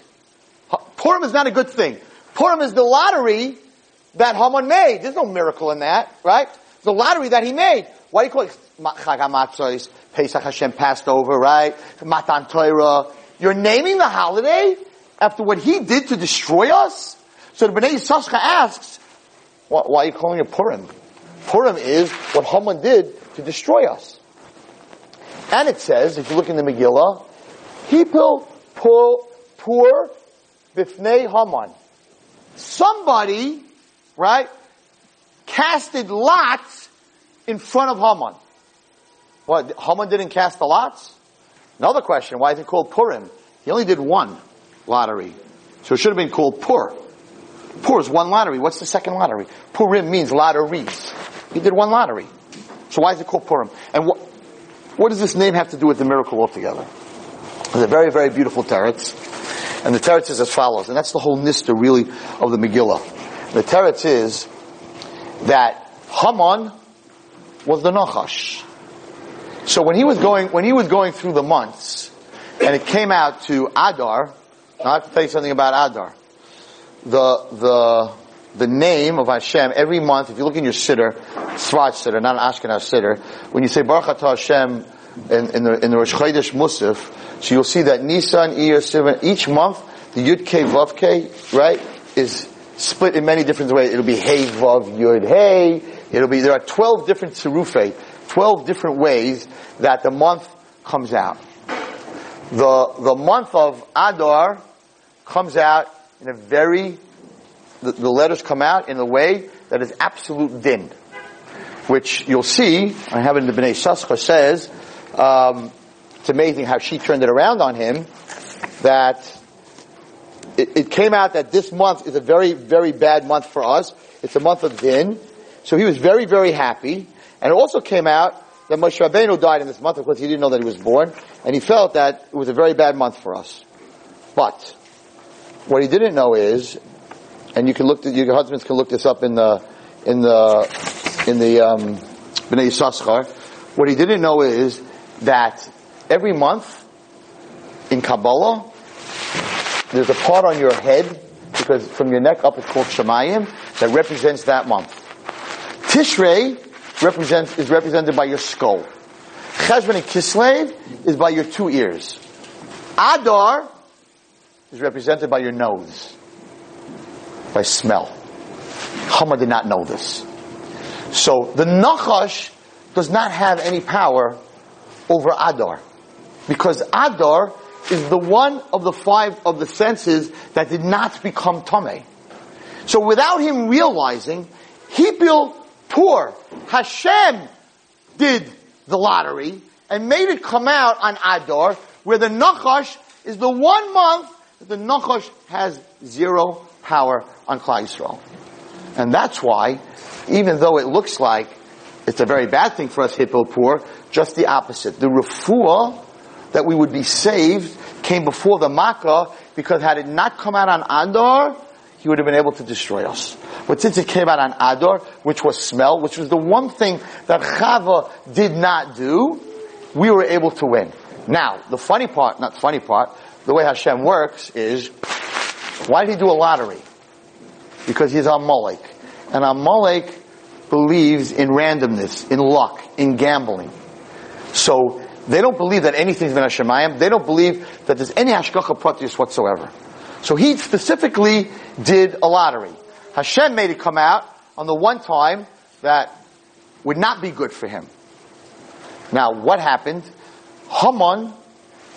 Purim is not a good thing. Purim is the lottery that Haman made. There's no miracle in that, right? The lottery that he made. Why do you call it Chag HaMatzos, Pesach Hashem passed over, right? Matan Torah. You're naming the holiday after what he did to destroy us? So the Bnei Yissaschar asks, why, why are you calling it Purim? Purim is what Haman did to destroy us. And it says, if you look in the Megillah, Hipil pur, pur bifnei Haman. Somebody, right, casted lots in front of Haman. What, Haman didn't cast the lots? Another question, why is it called Purim? He only did one lottery. So it should have been called Pur. Pur is one lottery. What's the second lottery? Purim means lotteries. He did one lottery. So why is it called Purim? And what, what does this name have to do with the miracle altogether? It's a very, very beautiful teretz. And the teretz is as follows. And that's the whole nista really of the Megillah. The teretz is that Haman was the Nachash. So when he was going, when he was going through the months, and it came out to Adar, now I have to tell you something about Adar. The, the, the name of Hashem every month, if you look in your siddur, Sfard siddur, not an Ashkenaz siddur, when you say Baruch Atah Hashem in, in the, in the Rosh Chodesh Musaf, so you'll see that Nisan, Iyar, Sivan, each month, the Yud K, Vav K, right, is split in many different ways. It'll be Hey, Vav, Yud, Hey. It'll be, there are 12 different Tzirufei, 12 different ways that the month comes out. The, the month of Adar comes out in a very, the, the letters come out in a way that is absolute din. Which you'll see, I have it in the Bnei Yissaschar says, um, it's amazing how she turned it around on him, that it, it came out that this month is a very, very bad month for us. It's a month of din. So he was very, very happy. And it also came out that Moshe Rabbeinu died in this month. Of course, he didn't know that he was born. And he felt that it was a very bad month for us. But, what he didn't know is, and you can look, your husbands can look this up in the, in the, in the, um, Bnei Yissaschar. What he didn't know is that every month in Kabbalah, there's a part on your head, because from your neck up it's called Shemayim, that represents that month. Tishrei represents, is represented by your skull. Cheshvan and Kislev is by your two ears. Adar is represented by your nose, by smell. Haman did not know this. So the Nachash does not have any power over Adar. Because Adar is the one of the five of the senses that did not become Tomei. So without him realizing, built poor. Hashem did the lottery and made it come out on Adar, where the Nachash is the one month that the Nachash has zero power on Klal Yisrael. And that's why, even though it looks like it's a very bad thing for us Hippopur, just the opposite. The refuah that we would be saved came before the Makkah because had it not come out on Adar, he would have been able to destroy us. But since it came out on Adar, which was smell, which was the one thing that Chava did not do, we were able to win. Now, the funny part, not funny part, the way Hashem works is, Why did he do a lottery? Because he's Amalek. And Amalek believes in randomness, in luck, in gambling. So they don't believe that anything's been Hashemayim. They don't believe that there's any Hashgacha Pratis whatsoever. So he specifically did a lottery. Hashem made it come out on the one time that would not be good for him. Now, what happened? Haman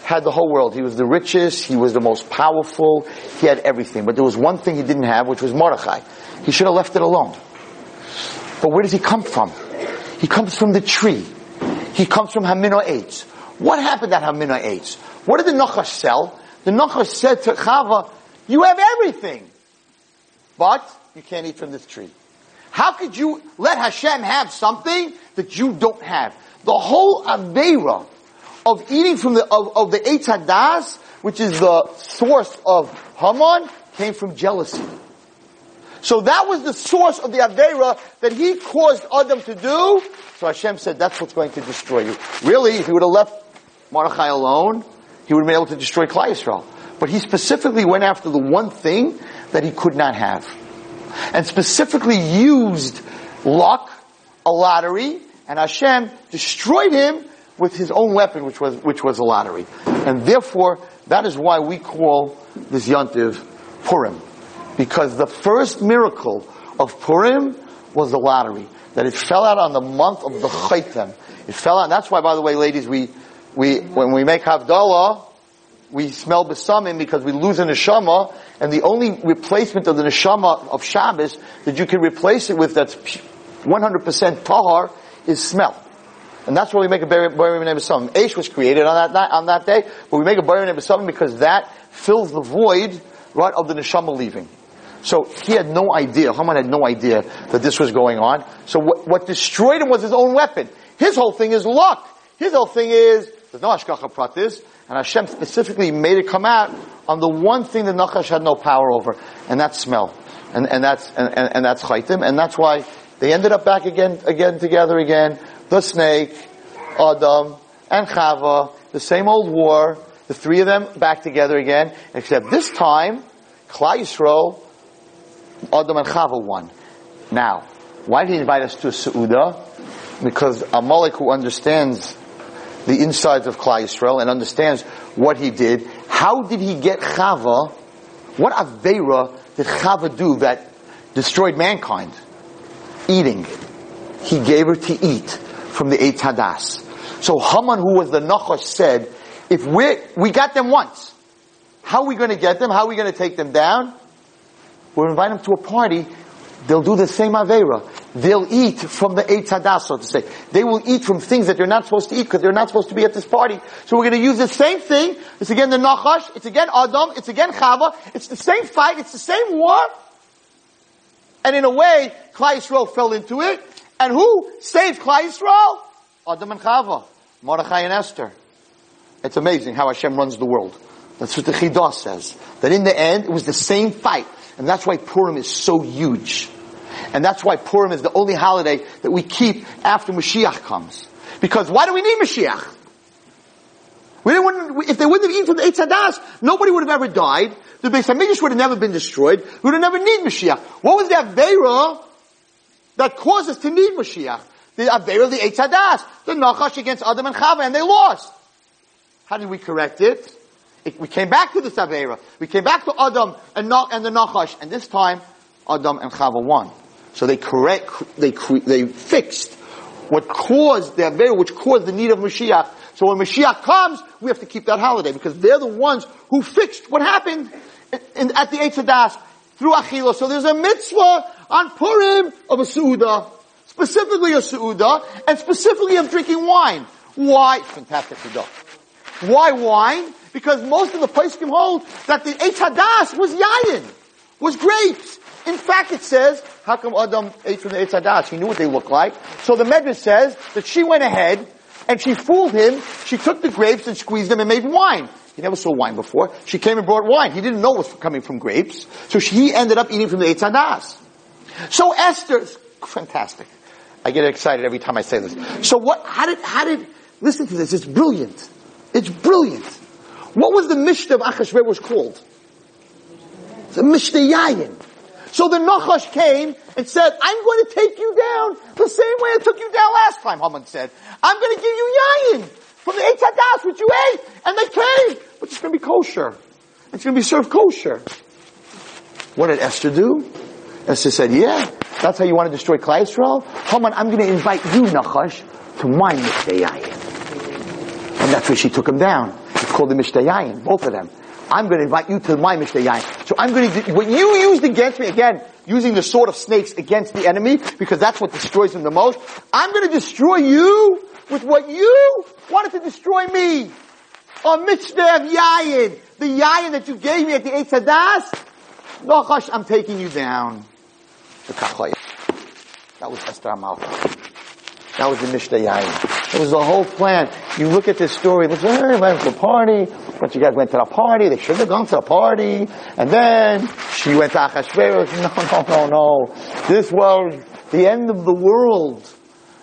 had the whole world. He was the richest, he was the most powerful, he had everything. But there was one thing he didn't have, which was Mordechai. He should have left it alone. But where does he come from? He comes from the tree. He comes from Hamin ha'etz. What happened at Hamin ha'etz? What did the Nachash sell? The Nachash said to Chava, you have everything, but you can't eat from this tree. How could you let Hashem have something that you don't have? The whole Aveira of eating from the, of, of the Eitz Hadas, which is the source of Haman, came from jealousy. So that was the source of the Aveira that he caused Adam to do. So Hashem said, that's what's going to destroy you. Really, if he would have left Mordechai alone, he would have been able to destroy Klal Yisrael. But he specifically went after the one thing that he could not have. And specifically used luck, a lottery, and Hashem destroyed him with his own weapon, which was, which was a lottery. And therefore, that is why we call this Yontiv Purim. Because the first miracle of Purim was the lottery. That it fell out on the month of the Chaitem. It fell out. That's why, by the way, ladies, we, we, when we make Havdalah, we smell besamim because we lose a neshama, and the only replacement of the neshama of Shabbos that you can replace it with that's 100% tahar is smell. And that's why we make a Borei Minei Besamim. Aish was created on that, night, on that day, but we make a Borei Minei Besamim because that fills the void, right, of the neshama leaving. So he had no idea, Haman had no idea that this was going on. So what, what destroyed him was his own weapon. His whole thing is luck. His whole thing is, there's no Hashgacha Pratis, and Hashem specifically made it come out on the one thing that Nachash had no power over, and that's smell. And, and that's, and, and, and that's Chaitim, and that's why they ended up back again, again together again. The snake, Adam, and Chava, the same old war, the three of them back together again, except this time, Klal Yisrael, Adam and Chava won. Now, why did he invite us to a Su'udah? Because Amalek who understands the insides of Klal Yisrael and understands what he did. How did he get Chava? What Aveira did Chava do that destroyed mankind? Eating. He gave her to eat from the Eitz Hadas. So Haman, who was the Nachash, said, if we we got them once, how are we going to get them? How are we going to take them down? We'll invite them to a party. They'll do the same Aveira. They'll eat from the Eitz so to say. They will eat from things that they're not supposed to eat because they're not supposed to be at this party. So we're going to use the same thing. It's again the Nachash. It's again Adam. It's again Chava. It's the same fight. It's the same war. And in a way, Klal Yisrael fell into it. And who saved Klal Yisrael? Adam and Chava. Mordechai and Esther. It's amazing how Hashem runs the world. That's what the Chidah says. That in the end, it was the same fight. And that's why Purim is so huge. And that's why Purim is the only holiday that we keep after Mashiach comes. Because why do we need Mashiach? We didn't, if they wouldn't have eaten from the Eitz Hadas, nobody would have ever died. The Beis Hamikdash would have never been destroyed. We would have never need Mashiach. What was the Aveira that caused us to need Mashiach? The Aveira of the Eitz Hadas. The Nachash against Adam and Chava, and they lost. How did we correct it? It we came back to the Aveira. We came back to Adam and, and the Nachash, and this time, Adam and Chava won. So they correct, they, they fixed what caused the Aveira, which caused the need of Mashiach. So when Mashiach comes, we have to keep that holiday because they're the ones who fixed what happened in, in, at the Eitz Hadas through Achila. So there's a mitzvah on Purim of a Su'udah, specifically a Su'udah, and specifically of drinking wine. Why? Fantastic Su'udah. Why wine? Because most of the Paiskim hold that the Eitz Hadas was yayin, was grapes. In fact, it says, how come Adam ate from the Eitz Hadas? He knew what they looked like. So the Medrash says that she went ahead and she fooled him. She took the grapes and squeezed them and made wine. He never saw wine before. She came and brought wine. He didn't know it was coming from grapes. So she, he ended up eating from the Eitz Hadas. So Esther, fantastic. I get excited every time I say this. So what, how did, how did, listen to this, it's brilliant. It's brilliant. What was the Mishteh of Achashverosh called? a Mishtayayin. So the Nachash came and said, I'm going to take you down the same way I took you down last time, Haman said. I'm going to give you Yayin from the Eitz Hadas, which you ate, and they came. But it's going to be kosher. It's going to be served kosher. What did Esther do? Esther said, yeah, that's how you want to destroy Klal Yisrael? Haman, I'm going to invite you, Nachash, to my Mishtayayin. And that's where she took him down. Called the Mishtayayin, both of them. I'm going to invite you to my Mishtayayin. So I'm going to, what you used against me, again, using the sword of snakes against the enemy, because that's what destroys them the most, I'm going to destroy you with what you wanted to destroy me. On Mishtav Yayin, the Yayin that you gave me at the Eitz Hadas, Nachash, I'm taking you down. The Kachayim. That was Esther Hamalka. That was the Mishnah. It was the whole plan. You look at this story, looks like, hey, went to a party, but you guys went to the party, they shouldn't have gone to the party, and then she went to Achashverosh. No, no, no, no. This was the end of the world.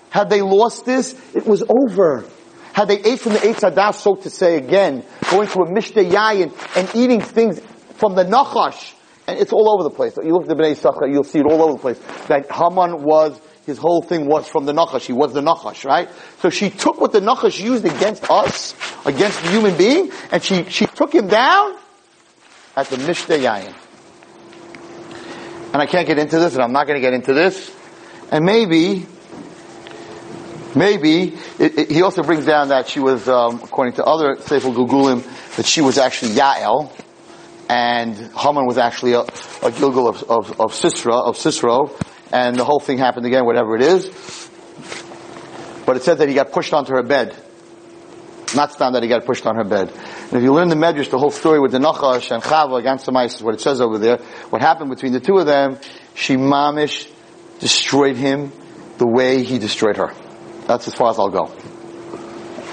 Had they lost this, it was over. Had they ate from the Eitz Hadas, so to say again, going to a Mishteh and eating things from the Nachash, and it's all over the place. You look at the Bnei Yisachar, you'll see it all over the place. That Haman was his whole thing was from the Nachash. He was the Nachash, right? So she took what the Nachash used against us, against the human being, and she, she took him down at the Mishteh Yayin. And I can't get into this, and I'm not going to get into this. And maybe, maybe, it, it, he also brings down that she was, um, according to other Sefer Gilgulim, that she was actually Yael, and Haman was actually a, a Gilgul of, of, of Sisera, of Sisera, and the whole thing happened again, whatever it is. But it said that he got pushed onto her bed. Not found that he got pushed on her bed. And if you learn the Medrash, the whole story with the Nachash and Chava against the mice what it says over there. What happened between the two of them, she mamish destroyed him the way he destroyed her. That's as far as I'll go.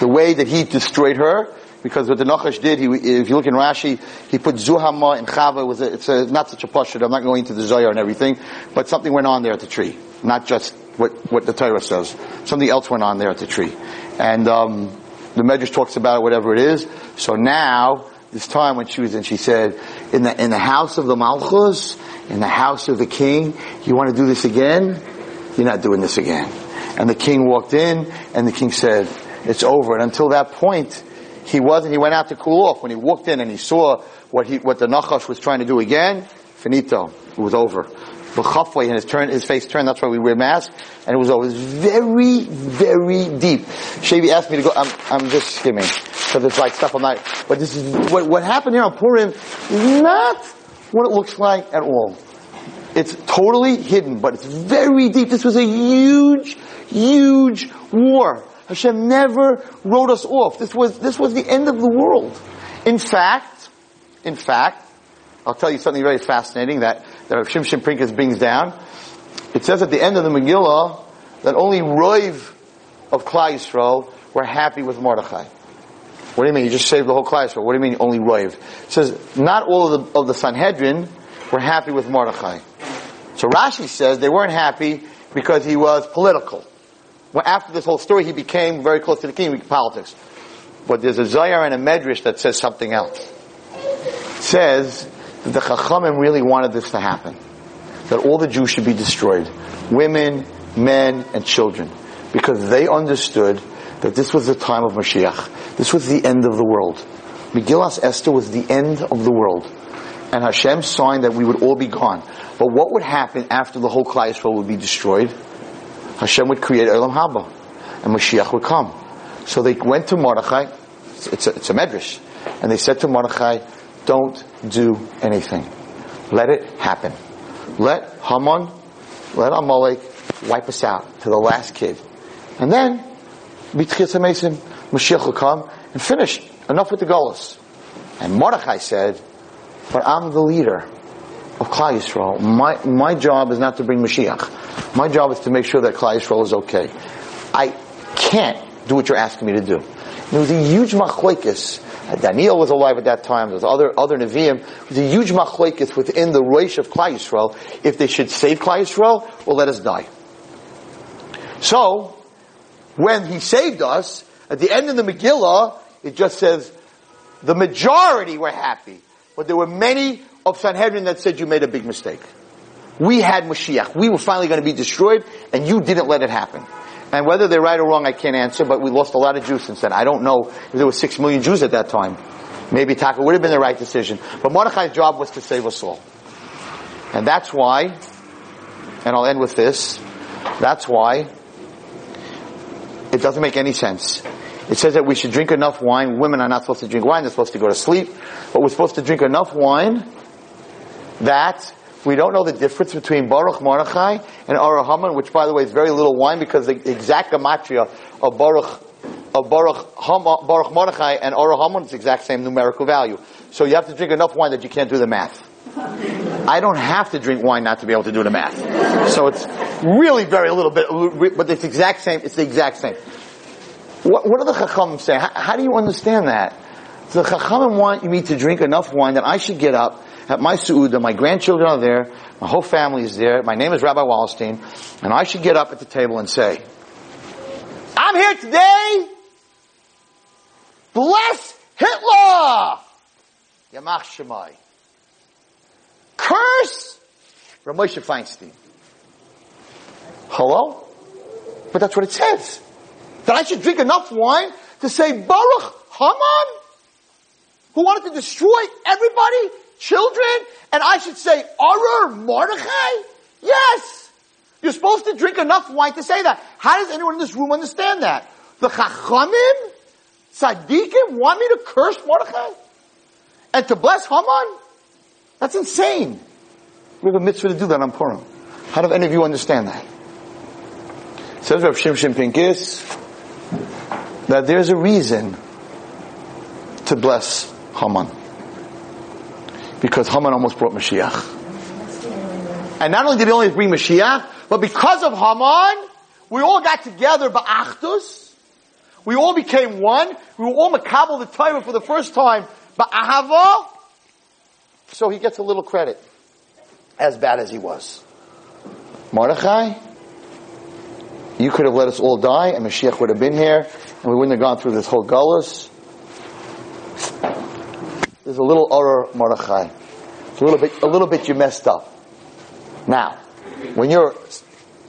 The way that he destroyed her, because what the Nachash did, he, if you look in Rashi, he put Zuhama and Chava, was a, it's a, not such a pashut, I'm not going into the Zohar and everything, but something went on there at the tree. Not just what, what the Torah says. Something else went on there at the tree. And, um, the Medrash talks about it, whatever it is. So now, this time when she was in, she said, in the, in the house of the Malchus, in the house of the king, you want to do this again? You're not doing this again. And the king walked in, and the king said, it's over. And until that point, he wasn't, he went out to cool off. When he walked in and he saw what he, what the Nachash was trying to do again, finito. It was over. B'chafway, and his turn, his face turned, that's why we wear masks, and it was always very, very deep. Shavi asked me to go, I'm, I'm just skimming, because it's like stuff I'm not, but this is, what, what happened here on Purim is not what it looks like at all. It's totally hidden, but it's very deep. This was a huge, huge war. Hashem never wrote us off. This was, this was the end of the world. In fact, in fact, I'll tell you something very fascinating that, that Rav Shimshon Pincus brings down. It says at the end of the Megillah that only Roiv of Klal Yisrael were happy with Mordechai. What do you mean? You just saved the whole Klal Yisrael. What do you mean only Roiv? It says not all of the, of the Sanhedrin were happy with Mordechai. So Rashi says they weren't happy because he was political. Well, after this whole story, he became very close to the king, politics. But there's a Zayar and a Medrash that says something else. It says that the Chachamim really wanted this to happen. That all the Jews should be destroyed. Women, men, and children. Because they understood that this was the time of Mashiach. This was the end of the world. Megillas Esther was the end of the world. And Hashem signed that we would all be gone. But what would happen after the whole Klal Yisrael would be destroyed? Hashem would create Olam Haba. And Mashiach would come. So they went to Mordechai. It's a, it's a medrash. And they said to Mordechai, don't do anything. Let it happen. Let Haman, let Amalek wipe us out to the last kid. And then, Mashiach will come and finish. Enough with the Golos. And Mordechai said, but I'm the leader of Klal Yisrael. My, my job is not to bring Mashiach. My job is to make sure that Klal Yisrael is okay. I can't do what you're asking me to do. There was a huge machlekes. Daniel was alive at that time. There was other other neviim. There was a huge machlekes within the Rosh of Klal Yisrael if they should save Klal Yisrael or let us die. So when he saved us, at the end of the Megillah, it just says the majority were happy, but there were many of Sanhedrin that said you made a big mistake. We had Mashiach. We were finally going to be destroyed, and you didn't let it happen. And whether they're right or wrong, I can't answer, but we lost a lot of Jews since then. I don't know if there were six million Jews at that time. Maybe Taka would have been the right decision. But Mordechai's job was to save us all. And that's why, and I'll end with this, that's why it doesn't make any sense. It says that we should drink enough wine. Women are not supposed to drink wine, they're supposed to go to sleep. But we're supposed to drink enough wine that we don't know the difference between Baruch Mordechai and Arur Haman, which by the way is very little wine because the exact gematria of Baruch of Baruch, Baruch Mordechai and Arur Haman is the exact same numerical value. So you have to drink enough wine that you can't do the math. I don't have to drink wine not to be able to do the math. So it's really very little bit, but it's exact same. It's the exact same. What, what do the Chachamim say? How, how do you understand that? The Chachamim want me to drink enough wine that I should get up at my Su'udah, my grandchildren are there, my whole family is there, my name is Rabbi Wallerstein, and I should get up at the table and say, I'm here today! Bless Hitler! Yamach Shemai. Curse Rav Moshe Feinstein. Hello? But that's what it says. That I should drink enough wine to say Baruch Haman, who wanted to destroy everybody, children, and I should say Arur Mordechai? Yes! You're supposed to drink enough wine to say that. How does anyone in this room understand that? The Chachamim, Tzaddikim want me to curse Mordechai? And to bless Haman? That's insane. We have a mitzvah to do that on Purim. How do any of you understand that? Says Rav Shimshon Pincus that there's a reason to bless Haman. Because Haman almost brought Mashiach. And not only did he only bring Mashiach, but because of Haman, we all got together ba'achdus. We all became one. We were all makabel the Torah for the first time ba'ahava. So he gets a little credit. As bad as he was. Mordechai, you could have let us all die and Mashiach would have been here and we wouldn't have gone through this whole gullus. There's a little error, Mordechai. It's a little bit, a little bit you messed up. Now, when you're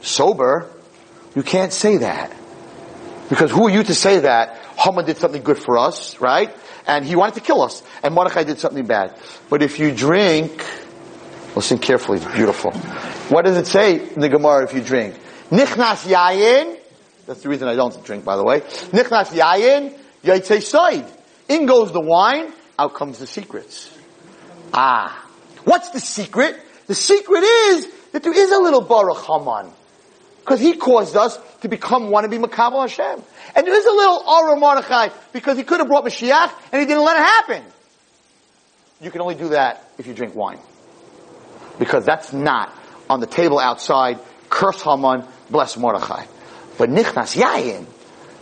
sober, you can't say that. Because who are you to say that? Haman did something good for us, right? And he wanted to kill us. And Mordechai did something bad. But if you drink, listen carefully, beautiful. What does it say in the Gemara if you drink? Nichnas yayin, that's the reason I don't drink, by the way. Nichnas yayin, yaitse soid. In goes the wine, out comes the secrets. Ah. What's the secret? The secret is that there is a little Baruch Haman. Because he caused us to become one and be Makabal Hashem. And there is a little Arur Mordechai because he could have brought Mashiach and he didn't let it happen. You can only do that if you drink wine. Because that's not on the table outside, curse Haman, bless Mordechai. But Nichnas Yayin,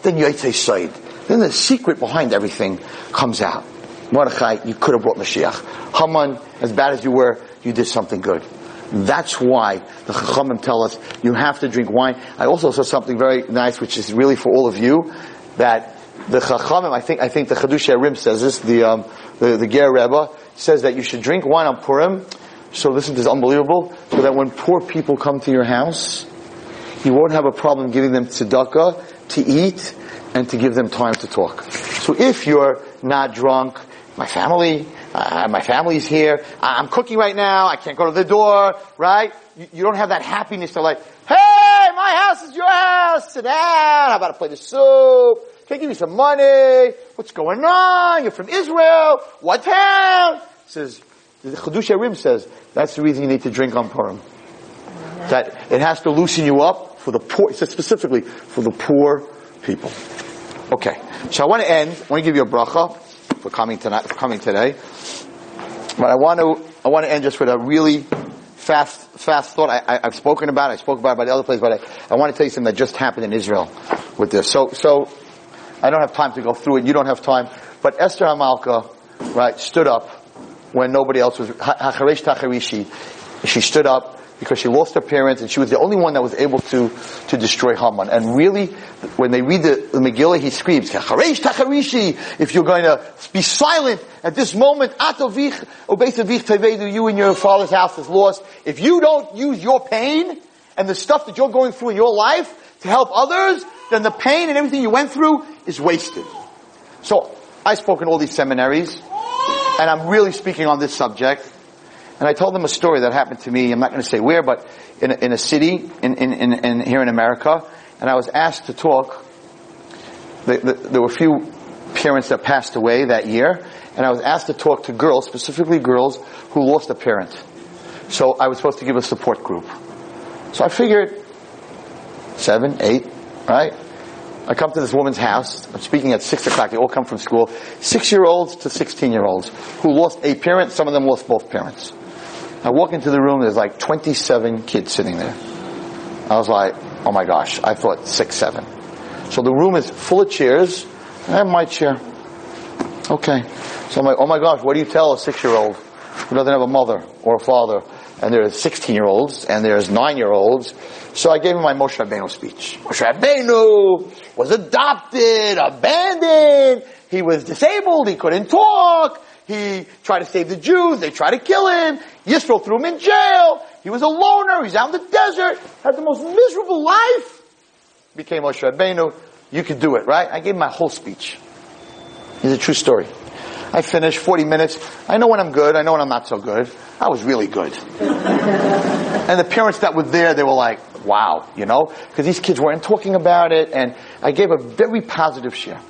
then Yotzei Soid. Then the secret behind everything comes out. Mordechai, you could have brought Mashiach. Haman, as bad as you were, you did something good. That's why the Chachamim tell us you have to drink wine. I also saw something very nice, which is really for all of you, that the Chachamim, I think, I think the Chiddushei HaRim says this, the, um, the, the Ger Rebbe says that you should drink wine on Purim. So listen, this is unbelievable. So that when poor people come to your house, you won't have a problem giving them tzedakah to eat and to give them time to talk. So if you're not drunk, my family, uh, my family's here, I'm cooking right now, I can't go to the door, right? You, you, don't have that happiness to like, hey, my house is your house, sit down, how about a plate of soup? Can I give you some money? What's going on? You're from Israel? What town? says, the Chiddushei HaRim says, that's the reason you need to drink on Purim. That it has to loosen you up for the poor, specifically, for the poor people. Okay. So I want to end, I want to give you a bracha for coming tonight, for coming today. But I want to, I want to end just with a really fast, fast thought. I, have spoken about it, I spoke about it by the other place, but I, I want to tell you something that just happened in Israel with this. So, so, I don't have time to go through it, you don't have time, but Esther Hamalka, right, stood up when nobody else was, Hacharesh Tacharishi, she stood up because she lost her parents and she was the only one that was able to, to destroy Haman. And really, when they read the, the Megillah, he screams, "Kacharesh tacharishi, if you're going to be silent at this moment, atovich, obeisavich tevedu, you and your father's house is lost. If you don't use your pain and the stuff that you're going through in your life to help others, then the pain and everything you went through is wasted. So, I spoke in all these seminaries, and I'm really speaking on this subject. And I told them a story that happened to me. I'm not going to say where, but in a, in a city in, in, in, in here in America. And I was asked to talk. The, the, there were a few parents that passed away that year, and I was asked to talk to girls, specifically girls who lost a parent. So I was supposed to give a support group. So I figured seven, eight, right? I come to this woman's house. I'm speaking at six o'clock. They all come from school. Six year olds to 16 year olds who lost a parent. Some of them lost both parents. I walk into the room, there's like 27 kids sitting there. I was like, oh my gosh, I thought six, seven. So the room is full of chairs. I have my chair. Okay. So I'm like, oh my gosh, what do you tell a six year old who doesn't have a mother or a father? And there's 16 year olds and there's nine year olds. So I gave him my Moshe Rabbeinu speech. Moshe Rabbeinu was adopted, abandoned. He was disabled. He couldn't talk. He tried to save the Jews. They tried to kill him. Yisro threw him in jail. He was a loner. He's out in the desert. Had the most miserable life. Became Moshe Rabbeinu. You could do it, right? I gave my whole speech. It's a true story. I finished 40 minutes. I know when I'm good. I know when I'm not so good. I was really good. and the parents that were there, they were like, wow, you know? Because these kids weren't talking about it. And I gave a very positive share.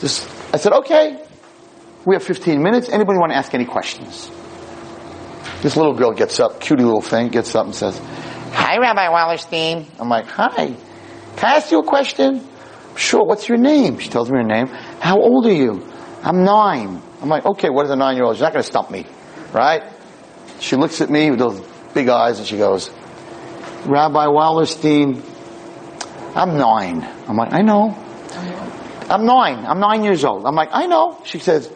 Just, I said, okay, we have 15 minutes. Anybody want to ask any questions? This little girl gets up, cutie little thing, gets up and says, Hi, Rabbi Wallerstein. I'm like, Hi. Can I ask you a question? Sure. What's your name? She tells me her name. How old are you? I'm nine. I'm like, okay, what is a nine year old? She's not going to stump me. Right? She looks at me with those big eyes and she goes, Rabbi Wallerstein, I'm nine. I'm like, I know. I'm nine. I'm nine years old. I'm like, I know. She says,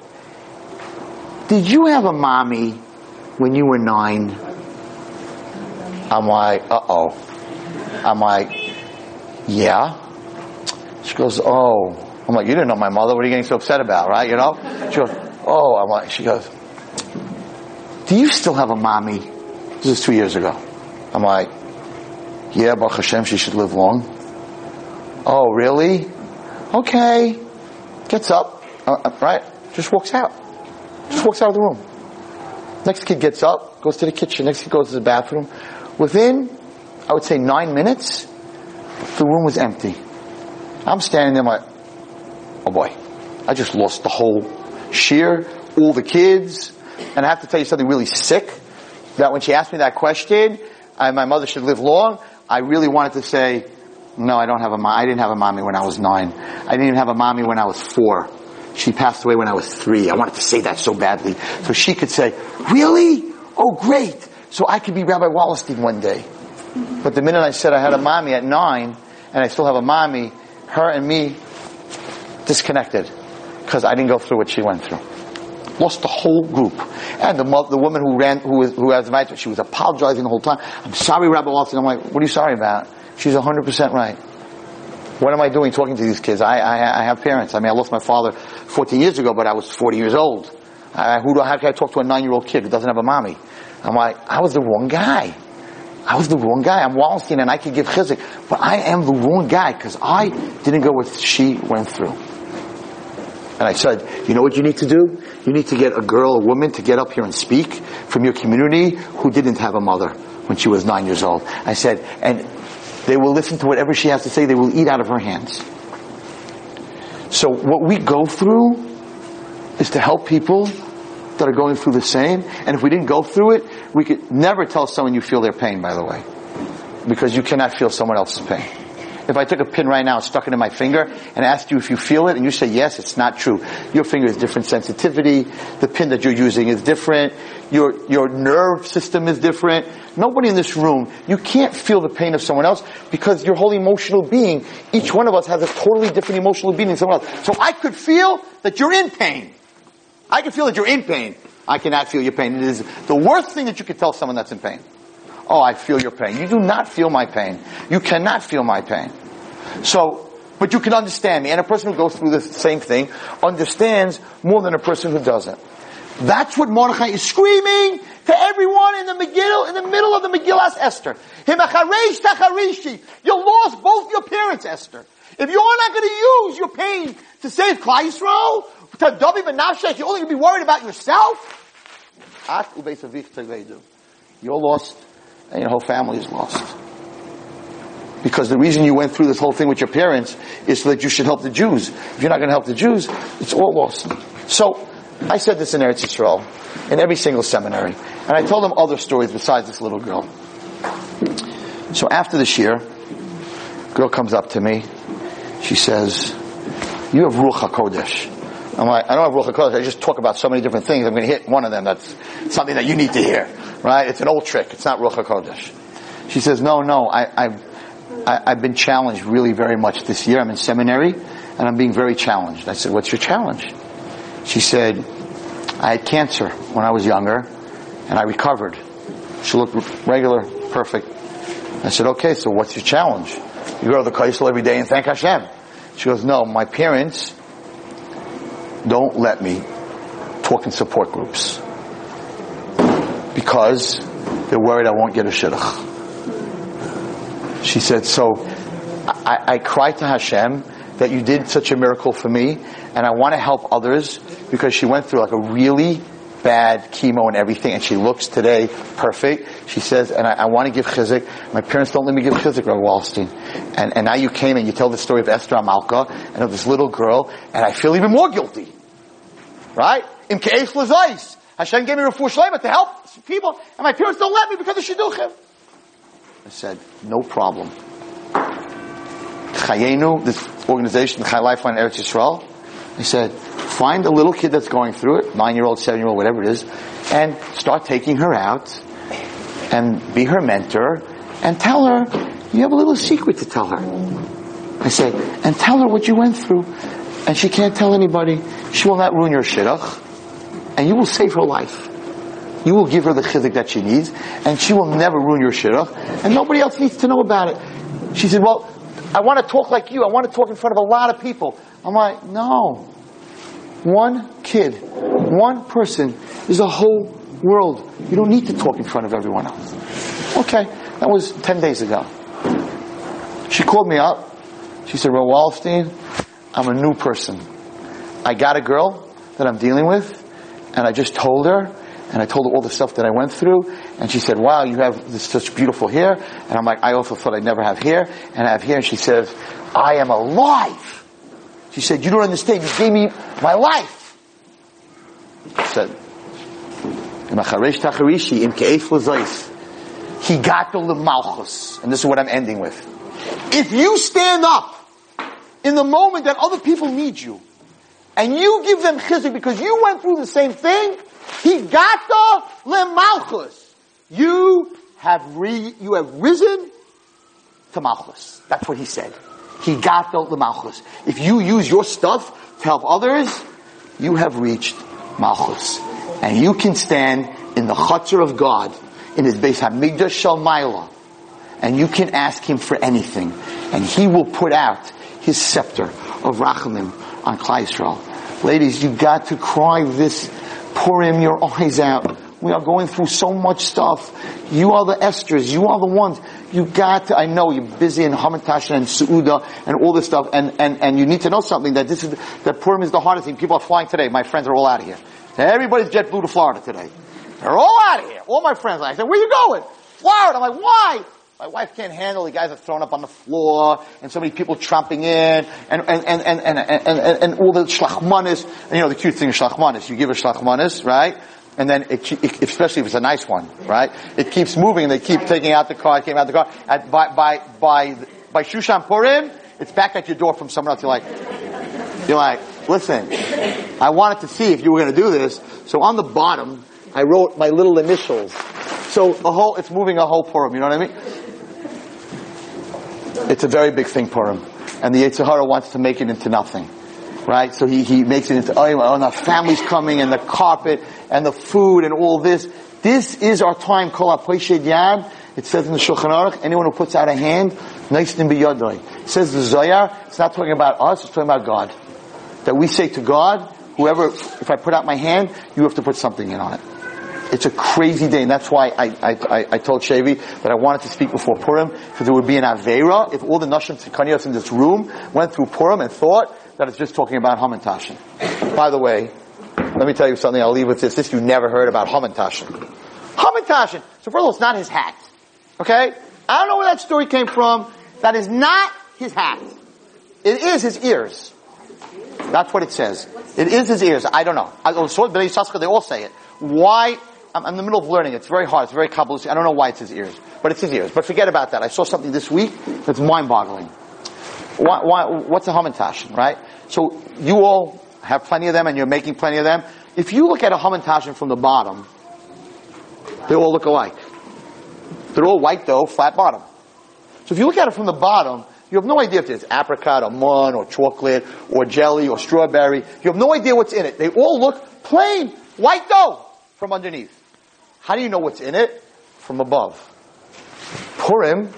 did you have a mommy when you were nine? I'm like, uh oh. I'm like, yeah. She goes, oh. I'm like, you didn't know my mother. What are you getting so upset about, right? You know? She goes, oh. I'm like, she goes, do you still have a mommy? This is two years ago. I'm like, yeah, Baruch Hashem, she should live long. Oh, really? Okay. Gets up, uh, uh right? Just walks out. Just walks out of the room. Next kid gets up, goes to the kitchen. Next kid goes to the bathroom. Within, I would say nine minutes, the room was empty. I'm standing there like, oh boy, I just lost the whole shiur, all the kids. And I have to tell you something really sick, that when she asked me that question, I, my mother should live long, I really wanted to say, no, I don't have a mom. I didn't have a mommy when I was nine. I didn't even have a mommy when I was four. She passed away when I was three. I wanted to say that so badly. So she could say, really? Oh, great. So I could be Rabbi Wallerstein one day. But the minute I said I had a mommy at nine, and I still have a mommy, her and me disconnected. Because I didn't go through what she went through. Lost the whole group. And the, the woman who ran, who was, who has invited, she was apologizing the whole time. I'm sorry, Rabbi Wallerstein. I'm like, what are you sorry about? She's 100% right. What am I doing talking to these kids? I, I, I have parents. I mean, I lost my father 14 years ago, but I was 40 years old. Uh, who do, how can I talk to a nine-year-old kid who doesn't have a mommy? I'm like, I was the wrong guy. I was the wrong guy. I'm Wallerstein and I could give chizuk, but I am the wrong guy because I didn't go what she went through. And I said, you know what you need to do? You need to get a girl, a woman to get up here and speak from your community who didn't have a mother when she was nine years old. I said, and they will listen to whatever she has to say. They will eat out of her hands. So what we go through is to help people that are going through the same. And if we didn't go through it, we could never tell someone you feel their pain, by the way. Because you cannot feel someone else's pain. If I took a pin right now and stuck it in my finger and asked you if you feel it and you say yes, it's not true. Your finger is different sensitivity. The pin that you're using is different. Your, your nerve system is different. Nobody in this room, you can't feel the pain of someone else because your whole emotional being, each one of us has a totally different emotional being than someone else. So I could feel that you're in pain. I can feel that you're in pain. I cannot feel your pain. It is the worst thing that you could tell someone that's in pain. Oh, I feel your pain. You do not feel my pain. You cannot feel my pain. So, but you can understand me. And a person who goes through the same thing understands more than a person who doesn't. That's what Mordechai is screaming to everyone in the Megillah, in the middle of the Megillas Esther. You lost both your parents, Esther. If you're not going to use your pain to save Yisrael, to Davi Benafshech, you're only going to be worried about yourself. At. You're lost, and your whole family is lost. Because the reason you went through this whole thing with your parents is so that you should help the Jews. If you're not going to help the Jews, it's all lost. So, I said this in Eretz Yisrael, in every single seminary. And I told them other stories besides this little girl. So after the shiur, girl comes up to me. She says, you have Ruach HaKodesh. I'm like, I don't have Ruach HaKodesh. I just talk about so many different things. I'm going to hit one of them. That's something that you need to hear. Right? It's an old trick. It's not Ruach HaKodesh. She says, no, no, I, I've, I, I've been challenged really very much this year. I'm in seminary and I'm being very challenged. I said, what's your challenge? She said, I had cancer when I was younger and I recovered. She looked regular, perfect. I said, okay, so what's your challenge? You go to the Kaisel every day and thank Hashem. She goes, no, my parents don't let me talk in support groups because they're worried I won't get a shidduch. She said, so I, I cry to Hashem that you did such a miracle for me and I want to help others because she went through like a really bad chemo and everything, and she looks today perfect. She says, and I, I want to give chizik. My parents don't let me give chizik, Rabbi Wallstein. And, and now you came and you tell the story of Esther Hamalka and of this little girl, and I feel even more guilty. Right? Im ke'ef l'zais. Hashem gave me refuah shlema to help people, and my parents don't let me because of shidduchim. I said, no problem. Chayenu, this organization, Chai Lifeline Eretz Yisrael, I said, find a little kid that's going through it, nine year old, seven year old, whatever it is, and start taking her out and be her mentor and tell her, you have a little secret to tell her. I said, and tell her what you went through. And she can't tell anybody. She will not ruin your shidduch. And you will save her life. You will give her the chizik that she needs. And she will never ruin your shidduch. And nobody else needs to know about it. She said, well, I want to talk like you. I want to talk in front of a lot of people. I'm like, no. One kid, one person is a whole world. You don't need to talk in front of everyone else. Okay, that was 10 days ago. She called me up. She said, Ro Wallstein, I'm a new person. I got a girl that I'm dealing with, and I just told her, and I told her all the stuff that I went through, and she said, wow, you have this such beautiful hair, and I'm like, I also thought I'd never have hair, and I have hair, and she says, I am alive. She said, you don't understand, you gave me my life. She said, he got the malchus, and this is what I'm ending with. If you stand up in the moment that other people need you, and you give them chizik because you went through the same thing, he got the lemalchus. You have re, you have risen to malchus. That's what he said. He got the malchus. If you use your stuff to help others, you have reached malchus, and you can stand in the chutzner of God in His Beis Hamikdash Shalmaila, and you can ask Him for anything, and He will put out His scepter of Rachamim on Yisrael. Ladies, you got to cry this Purim your eyes out. We are going through so much stuff. You are the Esthers. You are the ones. You got to, I know you're busy in Hamantash and Su'uda and all this stuff and, and, and you need to know something that this is, that Purim is the hardest thing. People are flying today. My friends are all out of here. Everybody's JetBlue to Florida today. They're all out of here. All my friends. I said, where you going? Florida. I'm like, why? My wife can't handle the guys are thrown up on the floor and so many people tromping in and, and, and, and, and, and, and, and all the shlachmanis. And you know, the cute thing is shlachmanis. You give a shlachmanis, right? And then it, it, especially if it's a nice one, right? It keeps moving and they keep taking out the car, came out the car. At, by, by, by, by Shushan Purim, it's back at your door from someone else. You're like, you're like, listen, I wanted to see if you were going to do this. So on the bottom, I wrote my little initials. So a whole, it's moving a whole Purim, you know what I mean? It's a very big thing, Purim. And the Yetzer Hara wants to make it into nothing. Right? So he, he makes it into, oh, and the family's coming and the carpet and the food and all this. This is our time, Kol Yad. It says in the Shulchan Aruch, anyone who puts out a hand, nice and biyadoi. It says the Zoyar, it's not talking about us, it's talking about God. That we say to God, whoever, if I put out my hand, you have to put something in on it. It's a crazy day, and that's why I, I, I, told Shavi that I wanted to speak before Purim, because it would be an Avera if all the Nashim Tzikanios in this room went through Purim and thought that it's just talking about Hamantashin. By the way, let me tell you something, I'll leave with this. This you never heard about Hamantashin. Hamantashin. So first of all, it's not his hat. Okay? I don't know where that story came from. That is not his hat. It is his ears. That's what it says. It is his ears. I don't know. They all say it. Why? I'm, in the middle of learning. It's very hard. It's very complicated. I don't know why it's his ears, but it's his ears. But forget about that. I saw something this week that's mind-boggling. Why, why, what's a hamantash, right? So you all have plenty of them, and you're making plenty of them. If you look at a hamantashen from the bottom, they all look alike. They're all white though, flat bottom. So if you look at it from the bottom, you have no idea if it's apricot or mun or chocolate or jelly or strawberry. You have no idea what's in it. They all look plain white dough from underneath. How do you know what's in it? From above. Purim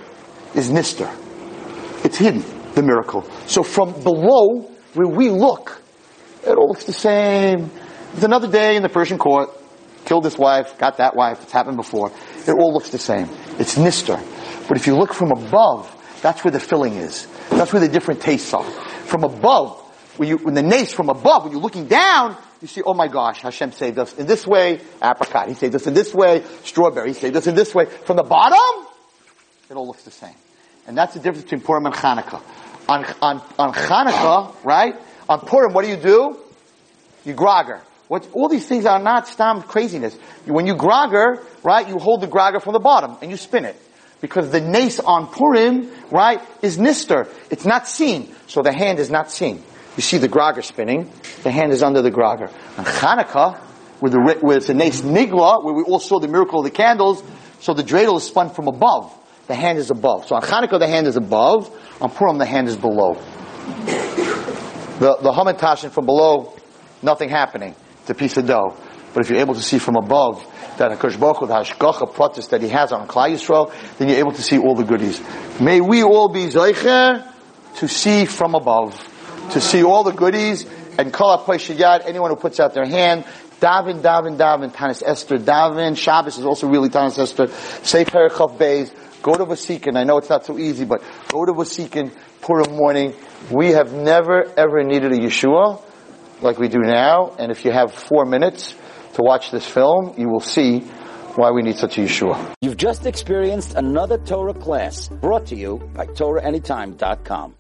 is Nister. It's hidden, the miracle. So from below, where we look, it all looks the same. It's another day in the Persian court. Killed this wife, got that wife. It's happened before. It all looks the same. It's Nister. But if you look from above, that's where the filling is. That's where the different tastes are. From above, when, you, when the nace from above, when you're looking down, you see, oh my gosh, Hashem saved us in this way, apricot. He saved us in this way, strawberry. He saved us in this way. From the bottom, it all looks the same. And that's the difference between Purim and Hanukkah. On, on, on Hanukkah, right? On Purim, what do you do? You grogger. What, all these things are not stam craziness. When you grogger, right, you hold the grogger from the bottom and you spin it. Because the nace on Purim, right, is nister. It's not seen. So the hand is not seen. You see the grogger spinning, the hand is under the grogger. On Hanukkah, where, the, where it's a nace nigla, where we all saw the miracle of the candles, so the dreidel is spun from above. The hand is above. So on Hanukkah the hand is above, on Purim the hand is below. The, the Hamantashin from below, nothing happening. It's a piece of dough. But if you're able to see from above that HaKadosh Baruch the Hashgacha Pratis that He has on Klal Yisrael, then you're able to see all the goodies. May we all be Zeicher to see from above to see all the goodies and call up Yad, anyone who puts out their hand, Davin, Davin, Davin, Tanis Esther, Davin, Shabbos is also really Tanis Esther, say Perichav Beis, go to Vasikin, I know it's not so easy, but go to Vasikin, Purim morning. We have never ever needed a Yeshua like we do now, and if you have four minutes to watch this film, you will see why we need such a Yeshua. You've just experienced another Torah class brought to you by TorahAnytime.com.